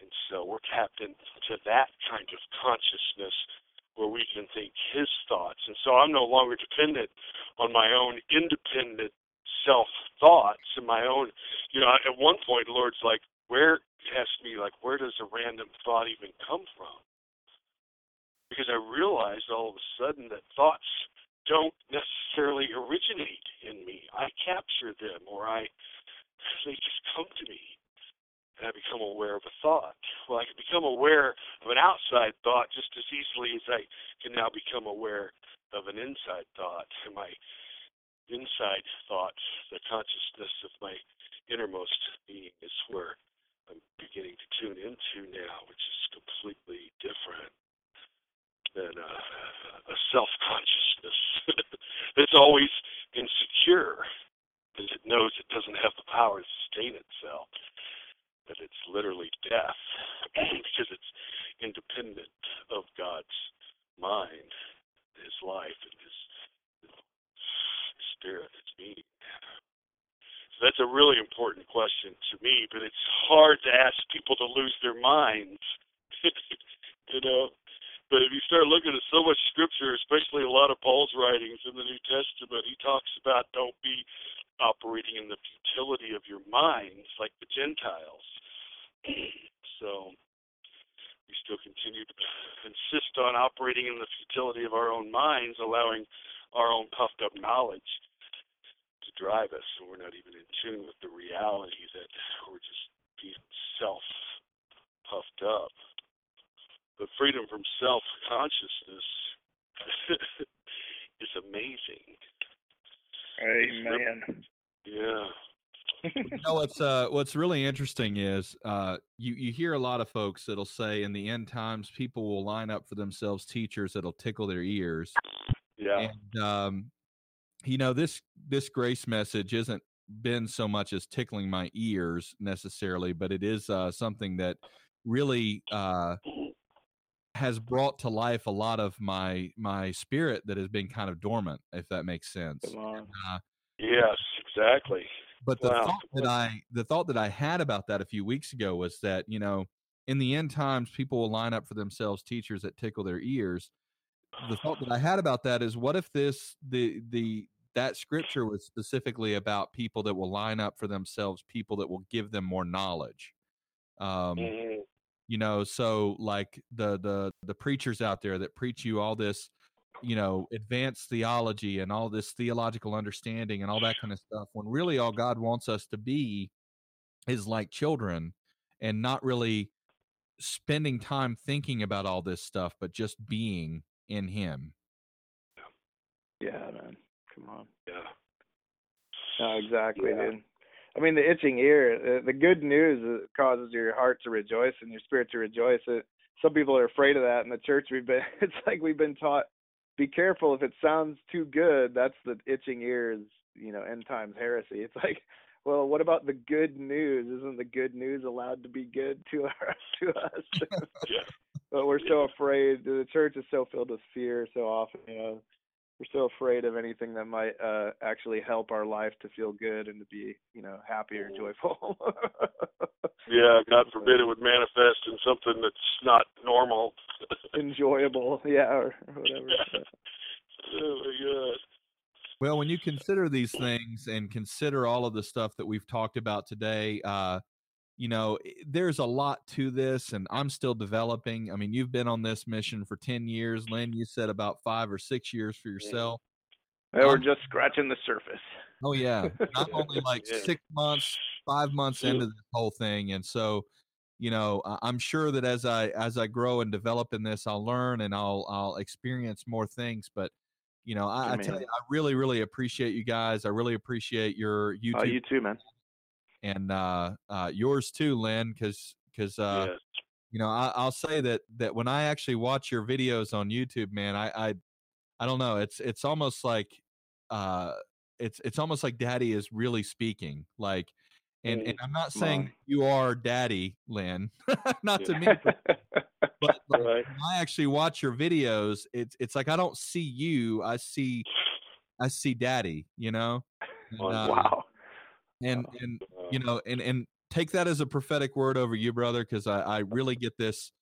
And so we're tapped into that kind of consciousness think his thoughts. And so I'm no longer dependent on my own independent self thoughts and my own, you know, at one point, Lord's like, where, asked me, like, where does a random thought even come from? Because I realized all of a sudden that thoughts don't necessarily originate in me. I capture them or I, they just come to me and I become aware of a thought. Well, I can become aware of an outside thought just as easily as I can now become aware of an inside thought. And my inside thought, the consciousness of my innermost being, is where I'm beginning to tune into now, which is completely different than uh, a, a self consciousness that's always insecure because it knows it doesn't have the power to sustain itself that it's literally death because it's independent of God's mind, His life, and His, spirit, His being. So that's a really important question to me, but it's hard to ask people to lose their minds. you know, but if you start looking at so much scripture, especially a lot of Paul's writings in the New Testament, he talks about don't be operating in the futility of your minds like the Gentiles. so we still continue to insist on operating in the futility of our own minds, allowing our own puffed up knowledge to drive us, so we're not even in tune with the reality that we're just being self puffed up. But freedom from self consciousness is amazing. Amen. Yeah. you know what's uh, what's really interesting is uh, you you hear a lot of folks that'll say in the end times people will line up for themselves teachers that'll tickle their ears. Yeah. And um, you know this this grace message isn't been so much as tickling my ears necessarily, but it is uh, something that really uh, has brought to life a lot of my my spirit that has been kind of dormant, if that makes sense. Uh, yes, exactly. But the wow. thought that I the thought that I had about that a few weeks ago was that you know in the end times people will line up for themselves teachers that tickle their ears. The thought that I had about that is what if this the the that scripture was specifically about people that will line up for themselves people that will give them more knowledge. Um, mm-hmm you know so like the the the preachers out there that preach you all this you know advanced theology and all this theological understanding and all that kind of stuff when really all god wants us to be is like children and not really spending time thinking about all this stuff but just being in him. Yeah man. Come on. Yeah. No exactly yeah. dude I mean, the itching ear. The, good news causes your heart to rejoice and your spirit to rejoice. It, some people are afraid of that in the church. We've been. It's like we've been taught. Be careful if it sounds too good. That's the itching ears. You know, end times heresy. It's like, well, what about the good news? Isn't the good news allowed to be good to our to us? but we're so afraid. The church is so filled with fear so often. You know, we're so afraid of anything that might uh actually help our life to feel good and to be you know happy or joyful. Yeah god forbid it would manifest in something that's not normal. Enjoyable yeah or, or whatever oh my god. Well when you consider these things and consider all of the stuff that we've talked about today uh you know, there's a lot to this, and I'm still developing. I mean, you've been on this mission for 10 years. Lynn, you said about five or six years for yourself. Yeah, we're just scratching the surface. Oh, yeah. I'm only like yeah. six months, five months into this whole thing. And so, you know, I'm sure that as I as I grow and develop in this, I'll learn and I'll I'll experience more things. But you know, I, I tell you, I really, really appreciate you guys. I really appreciate your oh, YouTube. Oh, you too, man and uh, uh, yours too, Lynn, because because uh, yes. you know, I, will say that that when I actually watch your videos on YouTube, man, I I, I don't know. It's it's almost like uh, it's it's almost like Daddy is really speaking. Like, and and I'm not saying you are Daddy, Lynn, not to me, but, but right. I actually watch your videos. It's it's like I don't see you. I see I see Daddy. You know. And, uh, wow. And and you know and and take that as a prophetic word over you, brother, because I, I really get this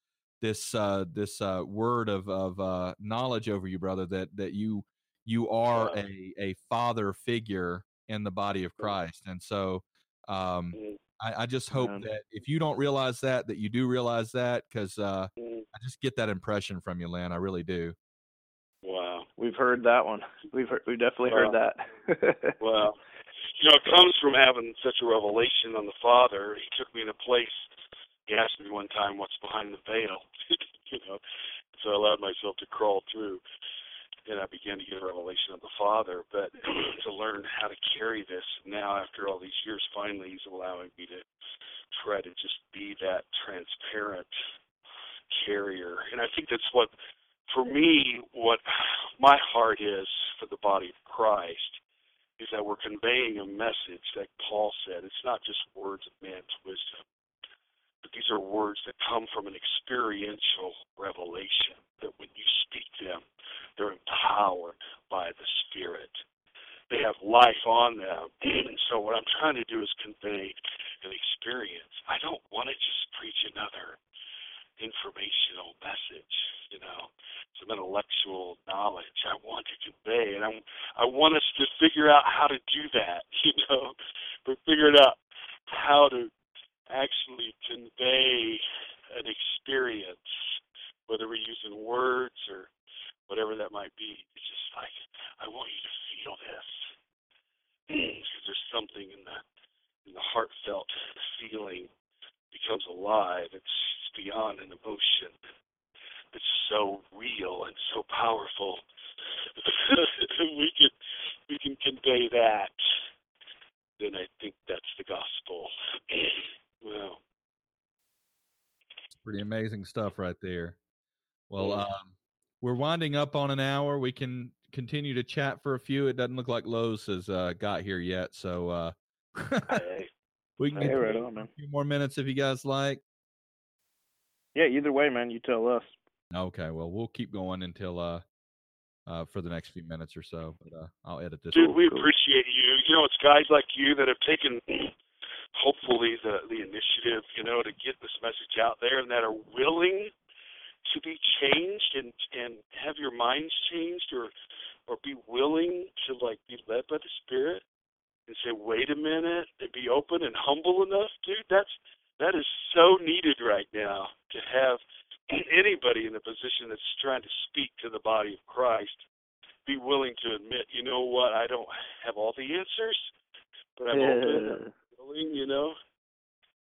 this uh, this uh, word of of uh, knowledge over you, brother, that that you you are a a father figure in the body of Christ, and so um, mm. I, I, just hope that if you don't realize that, that you do realize that, because uh, mm. I just get that impression from you, Lynn. I really do. Wow, we've heard that one. We've heard, we've definitely wow. heard that. wow you know, it comes from having such a revelation on the Father. He took me in a place. He asked me one time, "What's behind the veil?" you know, so I allowed myself to crawl through, and I began to get a revelation of the Father. But to learn how to carry this now, after all these years, finally, He's allowing me to try to just be that transparent carrier. And I think that's what, for me, what my heart is for the body of Christ is that we're conveying a message that Paul said. It's not just words of man's wisdom, but these are words that come from an experiential revelation that when you speak them, they're empowered by the Spirit. They have life on them. And so what I'm trying to do is convey an experience. I don't want to just preach another informational message, you know, some intellectual knowledge I want to convey, and I I want us to figure out how to do that, you know, but figure out how to actually convey an experience, whether we're using words or whatever that might be. It's just like I want you to feel this because there's something in the in the heartfelt feeling becomes alive. It's beyond an emotion. It's so real and so powerful. we can we can convey that. Then I think that's the gospel. well, pretty amazing stuff right there. Well, um, we're winding up on an hour. We can continue to chat for a few. It doesn't look like Lowe's has uh, got here yet, so uh, we can hey, right on, a few more minutes if you guys like. Yeah, either way, man, you tell us. Okay, well, we'll keep going until uh, uh, for the next few minutes or so. But uh, I'll edit this. Dude, we appreciate you. You know, it's guys like you that have taken, hopefully, the the initiative. You know, to get this message out there, and that are willing to be changed and and have your minds changed, or or be willing to like be led by the Spirit and say, wait a minute, and be open and humble enough, dude. That's that is so needed right now to have anybody in a position that's trying to speak to the body of Christ be willing to admit, you know what, I don't have all the answers, but I'm yeah. open, I'm willing, you know.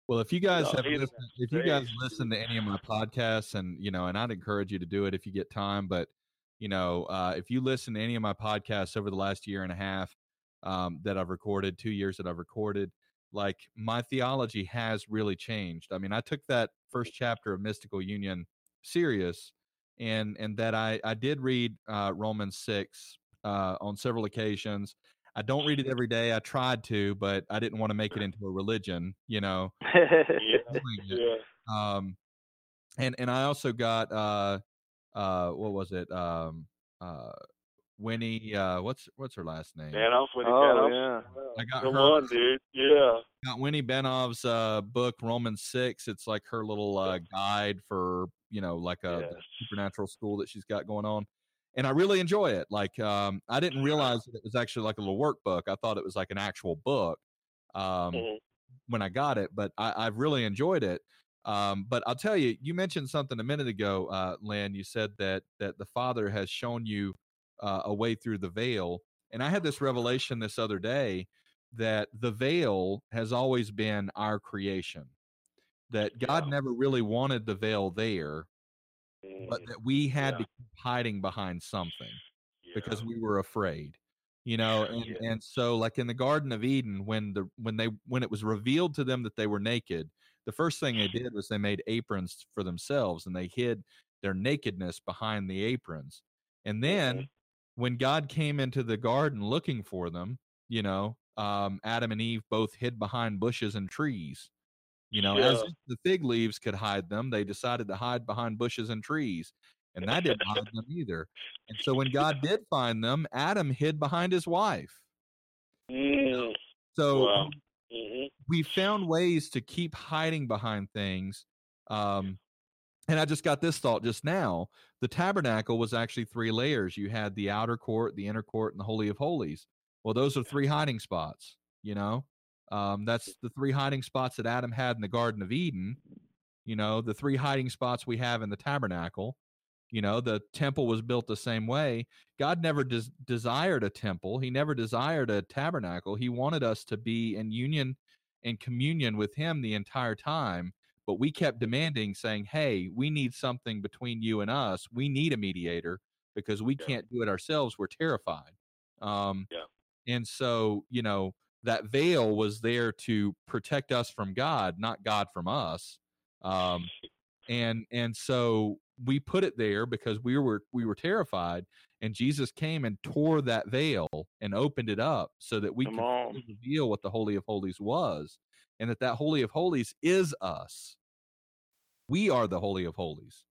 Well, if you guys no, have listened, if you guys listen to any of my podcasts, and you know, and I'd encourage you to do it if you get time, but you know, uh, if you listen to any of my podcasts over the last year and a half um, that I've recorded, two years that I've recorded, like my theology has really changed. I mean, I took that first chapter of Mystical Union serious, and and that I I did read uh, Romans six uh, on several occasions. I don't read it every day. I tried to, but I didn't want to make it into a religion, you know. yeah. yeah. Um, and and I also got uh, uh, what was it? Um, uh, Winnie, uh, what's what's her last name? Banov, Winnie oh, Banov. yeah. I got Come her. on, dude. Yeah. Got Winnie Banov's uh, book Romans Six. It's like her little uh, guide for you know like a yes. supernatural school that she's got going on, and I really enjoy it. Like um, I didn't realize that it was actually like a little workbook. I thought it was like an actual book um, mm-hmm. when I got it, but I, I've really enjoyed it. Um, but I'll tell you, you mentioned something a minute ago, uh, Lynn. You said that that the Father has shown you uh, a way through the veil. And I had this revelation this other day that the veil has always been our creation, that God yeah. never really wanted the veil there, but mm. that we had yeah. to keep hiding behind something yeah. because we were afraid you know and, and so like in the garden of eden when the when they when it was revealed to them that they were naked the first thing they did was they made aprons for themselves and they hid their nakedness behind the aprons. And then Mhm. When God came into the garden looking for them, you know, um, Adam and Eve both hid behind bushes and trees. You know, as Yeah. if the fig leaves could hide them, they decided to hide behind bushes and trees. And that didn't hide them either. And so when God did find them, Adam hid behind his wife. Mm. So Wow. hmm we found ways to keep hiding behind things. Um, and I just got this thought just now. The tabernacle was actually three layers. You had the outer court, the inner court, and the holy of holies. Well, those are three hiding spots. You know, um, that's the three hiding spots that Adam had in the Garden of Eden. You know, the three hiding spots we have in the tabernacle. You know, the temple was built the same way. God never des- desired a temple. He never desired a tabernacle. He wanted us to be in union and communion with Him the entire time. But we kept demanding, saying, Hey, we need something between you and us. We need a mediator because we Yeah. can't do it ourselves. We're terrified. Um, Yeah. And so, you know, that veil was there to protect us from God, not God from us. Um, and and so we put it there because we were we were terrified and jesus came and tore that veil and opened it up so that we Come could on. reveal what the holy of holies was and that that holy of holies is us we are the holy of holies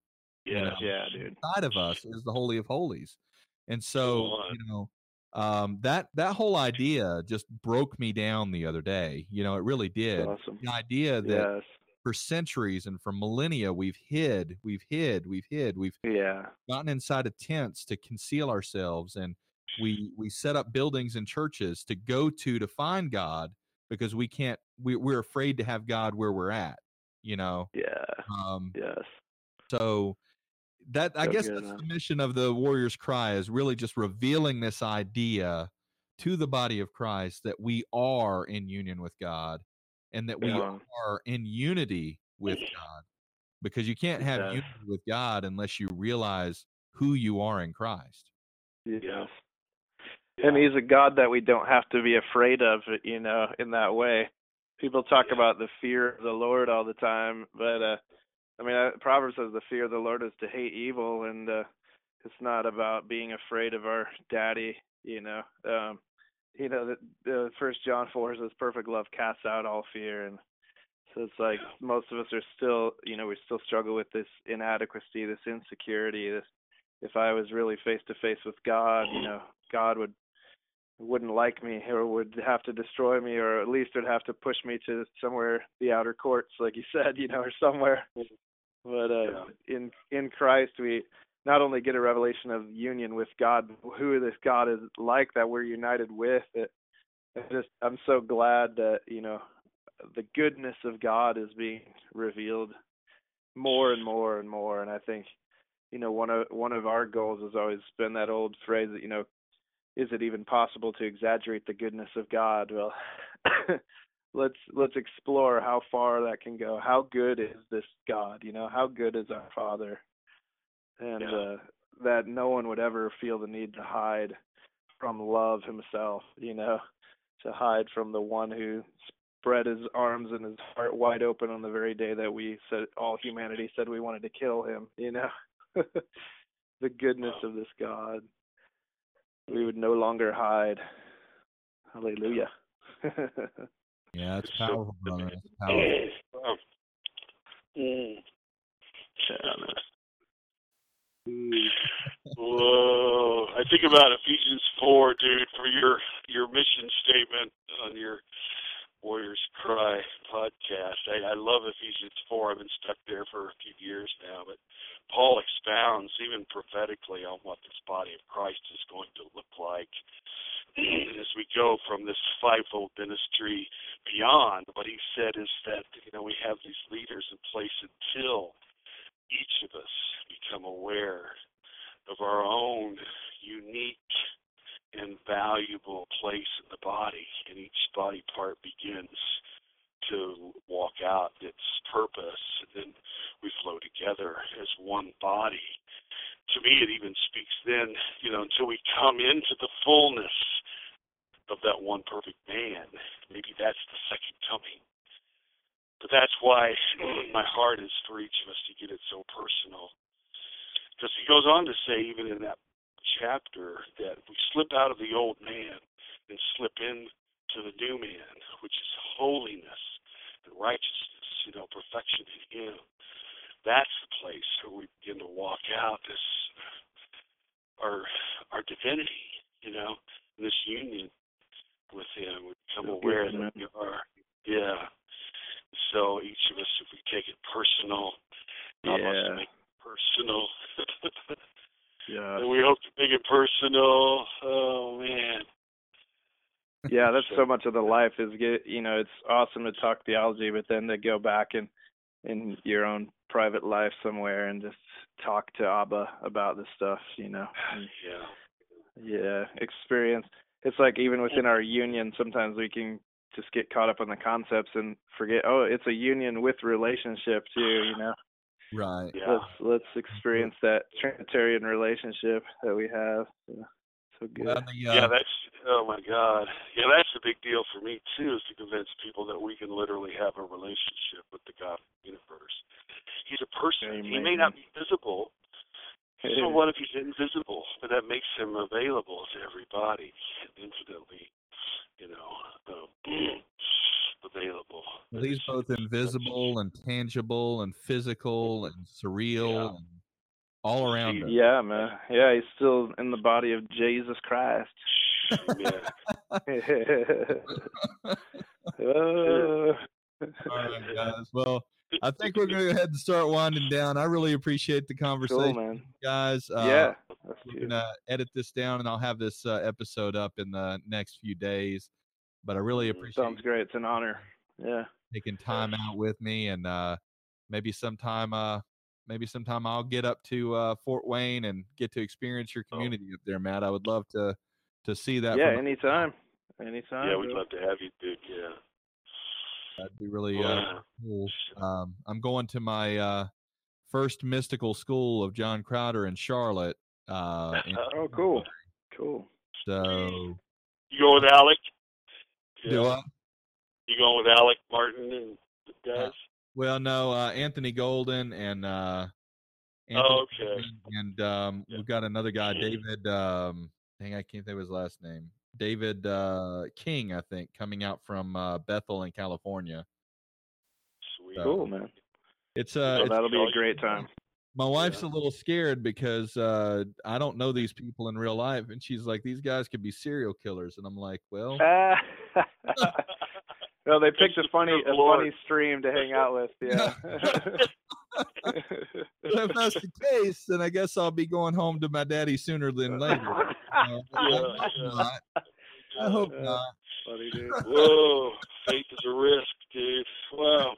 you Yeah. know? Yeah, dude. inside of us is the holy of holies and so you know um that that whole idea just broke me down the other day you know it really did Awesome. the idea that Yes. for centuries and for millennia we've hid we've hid we've hid we've Yeah. gotten inside of tents to conceal ourselves and we we set up buildings and churches to go to to find god because we can't we, we're afraid to have god where we're at you know Yeah. um Yes. so that i So guess good, that's the mission of the warriors cry is really just revealing this idea to the body of christ that we are in union with god and that we Yeah. are in unity with god because you can't have unity with god unless you realize who you are in christ Yes. Yeah. And he's a God that we don't have to be afraid of, you know, in that way. People talk Yeah. about the fear of the Lord all the time, but uh I mean, uh, Proverbs says the fear of the Lord is to hate evil, and uh it's not about being afraid of our daddy, you know. Um you know, the, First John four says perfect love casts out all fear, and so it's like Yeah. most of us are still, you know, we still struggle with this inadequacy, this insecurity, this if I was really face to face with God, you know, God would wouldn't like me or would have to destroy me or at least would have to push me to somewhere the outer courts like you said, you know, or somewhere. But uh in in Christ we not only get a revelation of union with God, but who this God is like that we're united with. It, it just I'm so glad that, you know, the goodness of God is being revealed more and more and more and I think you know one of one of our goals has always been that old phrase that you know is it even possible to exaggerate the goodness of God? Well let's let's explore how far that can go. How good is this God? You know how good is our father? And Yeah. uh that no one would ever feel the need to hide from love himself you know to hide from the one who spread his arms and his heart wide open on the very day that we said all humanity said we wanted to kill him you know? The goodness of this god we would no longer hide. Hallelujah. Yeah it's powerful brother. it's powerful. Mm. Whoa! I think about Ephesians four, dude, for your your mission statement on your Warriors Cry podcast. I, I love Ephesians four. I've been stuck there for a few years now, but Paul expounds even prophetically on what this body of Christ is going to look like as we go from this fivefold ministry beyond. What he said is that you know we have these leaders in place until each of us become aware of our own unique and valuable place in the body, and each body part begins to walk out its purpose, and then we flow together as one body. To me, it even speaks then, you know, until we come into the fullness of that one perfect man. Maybe that's the second coming. but that's why my heart is for each of us to get it so personal. Because he goes on to say, even in that chapter, that we slip out of the old man and slip into the new man, which is holiness and righteousness, you know, perfection in Him. That's the place where we begin to walk out this our our divinity, you know, this union with Him. We become aware that we are, yeah. So each of us, if we take it personal, yeah. make it personal. yeah. And we hope to make it personal. Oh man. Yeah, that's so much of the life is get you know, it's awesome to talk theology, but then to go back and in your own private life somewhere and just talk to Abba about this stuff, you know. And, yeah. Yeah, experience. It's like even within our union, sometimes we can just get caught up on the concepts and forget. Oh, it's a union with relationship too. You know. Right. Yeah. Let's let's experience that Trinitarian relationship that we have. Yeah. So good. Well, the, uh, Yeah, that's oh my God. Yeah, that's a big deal for me too, is to convince people that we can literally have a relationship with the God of the universe. He's a person. He may not be visible. So what if he's invisible? But that makes him available to everybody, infinitely, you know, um, available. well, he's both invisible and tangible and physical and surreal Yeah. and all around us. Yeah, man. Yeah, he's still in the body of Jesus Christ. Yeah. Uh, All right, guys. Well, I think we're going to go ahead and start winding down. I really appreciate the cool, conversation, man. guys. Uh, yeah, that's we're good. gonna edit this down, and I'll have this uh, episode up in the next few days. But I really Mm, appreciate Sounds great. It's an honor. Yeah. taking time out with me, and uh, maybe sometime, uh, maybe sometime I'll get up to uh, Fort Wayne and get to experience your Oh. community up there, Matt. I would love to to see that. Yeah, anytime. Anytime. yeah, we'd bro. love to have you, dude. Yeah. That'd be really uh, cool. Um, I'm going to my uh, first mystical school of John Crowder in Charlotte. Uh, in Oh, cool. Cool. So You going with Alec? do I? You going with Alec Martin and the guys? Well, no, uh, Anthony Golden and uh, Anthony Oh, okay. Golden and um, Yeah. we've got another guy, David. Um, dang, I can't think of his last name. David uh, King, I think, coming out from uh, Bethel in California. Sweet. So- Cool, man. It's So uh, it's, that'll be a great time. my wife's yeah. a little scared because uh, I don't know these people in real life, and she's like, "These guys could be serial killers," and I'm like, "Well, Well, they picked a funny a of the Lord. funny stream to hang out with. Yeah. if that's the case, then I guess I'll be going home to my daddy sooner than later." Uh, I hope not. I hope Yeah. not. funny dude. Whoa, faith is a risk, dude. Wow.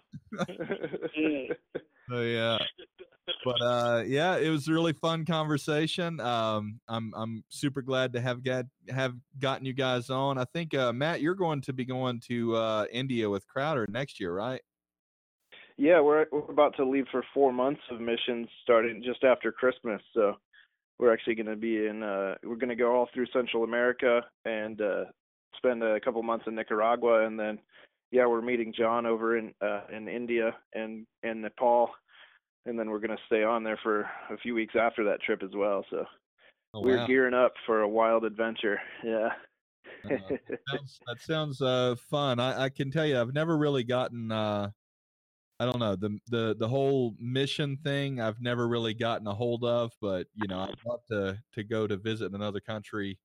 Mm. So yeah, but uh, yeah, it was a really fun conversation. Um, I'm I'm super glad to have got have gotten you guys on. I think uh, Matt, you're going to be going to uh, India with Crowder next year, right? Yeah, we're we're about to leave for four months of missions starting just after Christmas. So we're actually going to be in. uh We're going to go all through Central America and uh spend a couple months in Nicaragua, and then yeah, we're meeting John over in uh in India and and Nepal, and then we're going to stay on there for a few weeks after that trip as well. So Oh, we're wow. gearing up for a wild adventure. Yeah. Uh, sounds, that sounds uh, fun. I, I can tell you, I've never really gotten. Uh, I don't know the the the whole mission thing. I've never really gotten a hold of, but you know, I'd love to to go to visit another country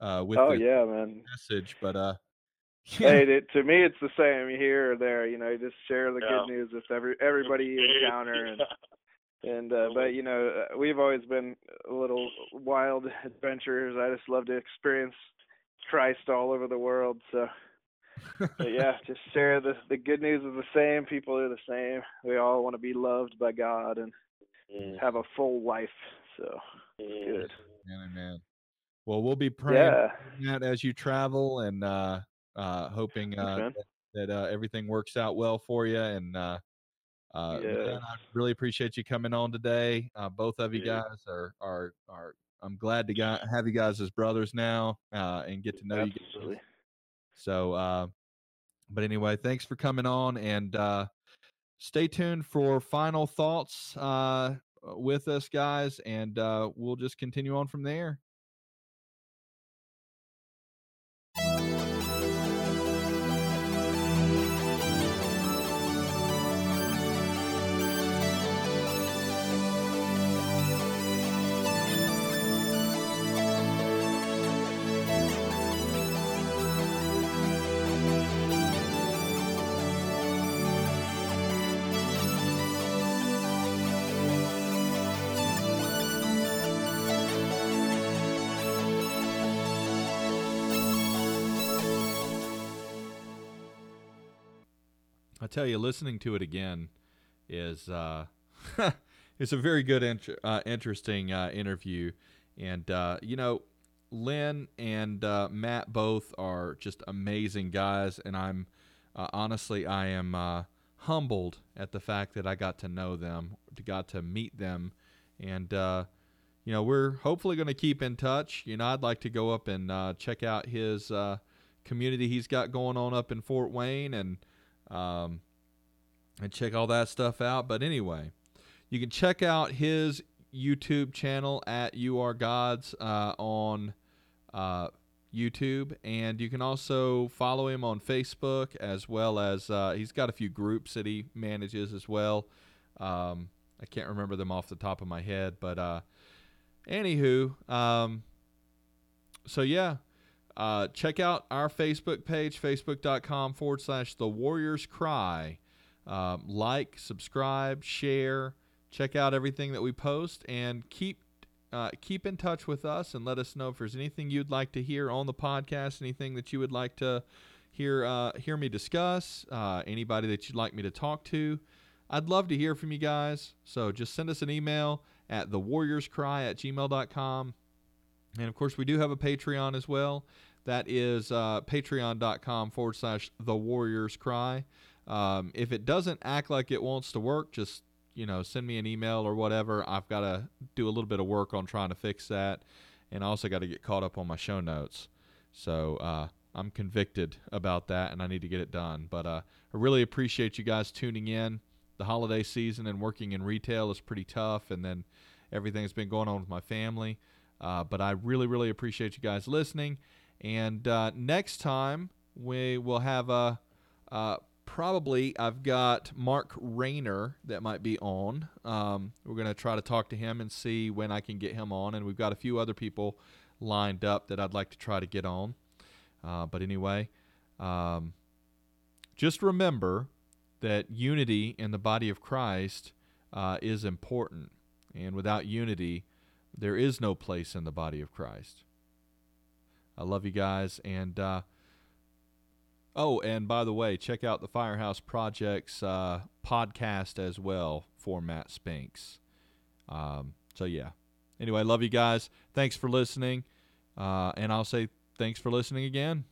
uh, with oh the yeah, man. message. But uh, Hey, it, to me, it's the same here or there. You know, you just share the Yeah. good news with every everybody you encounter, and and uh, but you know, uh, we've always been a little wild adventurers. I just love to experience Christ all over the world. So, but yeah, just share the the good news is the same. People are the same. We all want to be loved by God and Mm, have a full life. So mm. good. man, man. Well, we'll be praying Yeah. Matt as you travel and uh, uh, hoping Thanks, uh, that, that uh, everything works out well for you. And uh, uh, Yeah. man, I really appreciate you coming on today. Uh, both of you Yeah. guys are are are. I'm glad to got, have you guys as brothers now uh, and get to know you. Absolutely. Guys. So, uh, but anyway, thanks for coming on. And uh, stay tuned for final thoughts uh, with us, guys, and uh, we'll just continue on from there. Tell you, listening to it again is uh, it's a very good, int- uh, interesting uh, interview, and uh, you know, Lynn and uh, Matt both are just amazing guys, and I'm uh, honestly I am humbled at the fact that I got to know them, got to meet them, and you know, we're hopefully going to keep in touch. You know, I'd like to go up and check out his community he's got going on up in Fort Wayne. And um, and check all that stuff out. But anyway, you can check out his YouTube channel at You Are Gods uh, on uh, YouTube, and you can also follow him on Facebook as well as uh, he's got a few groups that he manages as well. Um, I can't remember them off the top of my head, but uh, anywho, um, so yeah, uh, check out our Facebook page, facebook.com forward slash the Warriors Cry. Um, like, subscribe, share, check out everything that we post, and keep uh, keep in touch with us and let us know if there's anything you'd like to hear on the podcast, anything that you would like to hear uh, hear me discuss, uh, anybody that you'd like me to talk to. I'd love to hear from you guys. So just send us an email at thewarriorscry at gmail.com. And of course, we do have a Patreon as well. That is uh, patreon.com forward slash the Warriors Cry. Um, if it doesn't act like it wants to work, just you know send me an email or whatever. I've got to do a little bit of work on trying to fix that, and I also got to get caught up on my show notes. So uh, I'm convicted about that, and I need to get it done. But uh, I really appreciate you guys tuning in. The holiday season and working in retail is pretty tough, and then everything's been going on with my family. Uh, but I really, really appreciate you guys listening. And uh, next time we will have a uh, probably I've got Mark Rayner that might be on. Um, we're gonna try to talk to him and see when I can get him on, and we've got a few other people lined up that I'd like to try to get on. Uh, but anyway, um, just remember that unity in the body of Christ uh, is important, and without unity, there is no place in the body of Christ. I love you guys. And uh, oh, and by the way, check out the Firehouse Projects uh, podcast as well for Matt Spinks. Um, so yeah. Anyway, love you guys. Thanks for listening. Uh, and I'll say thanks for listening again.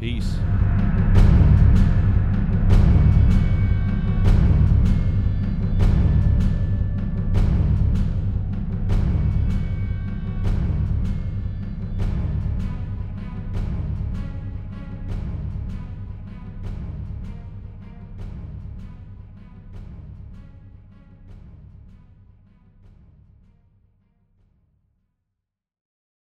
Peace.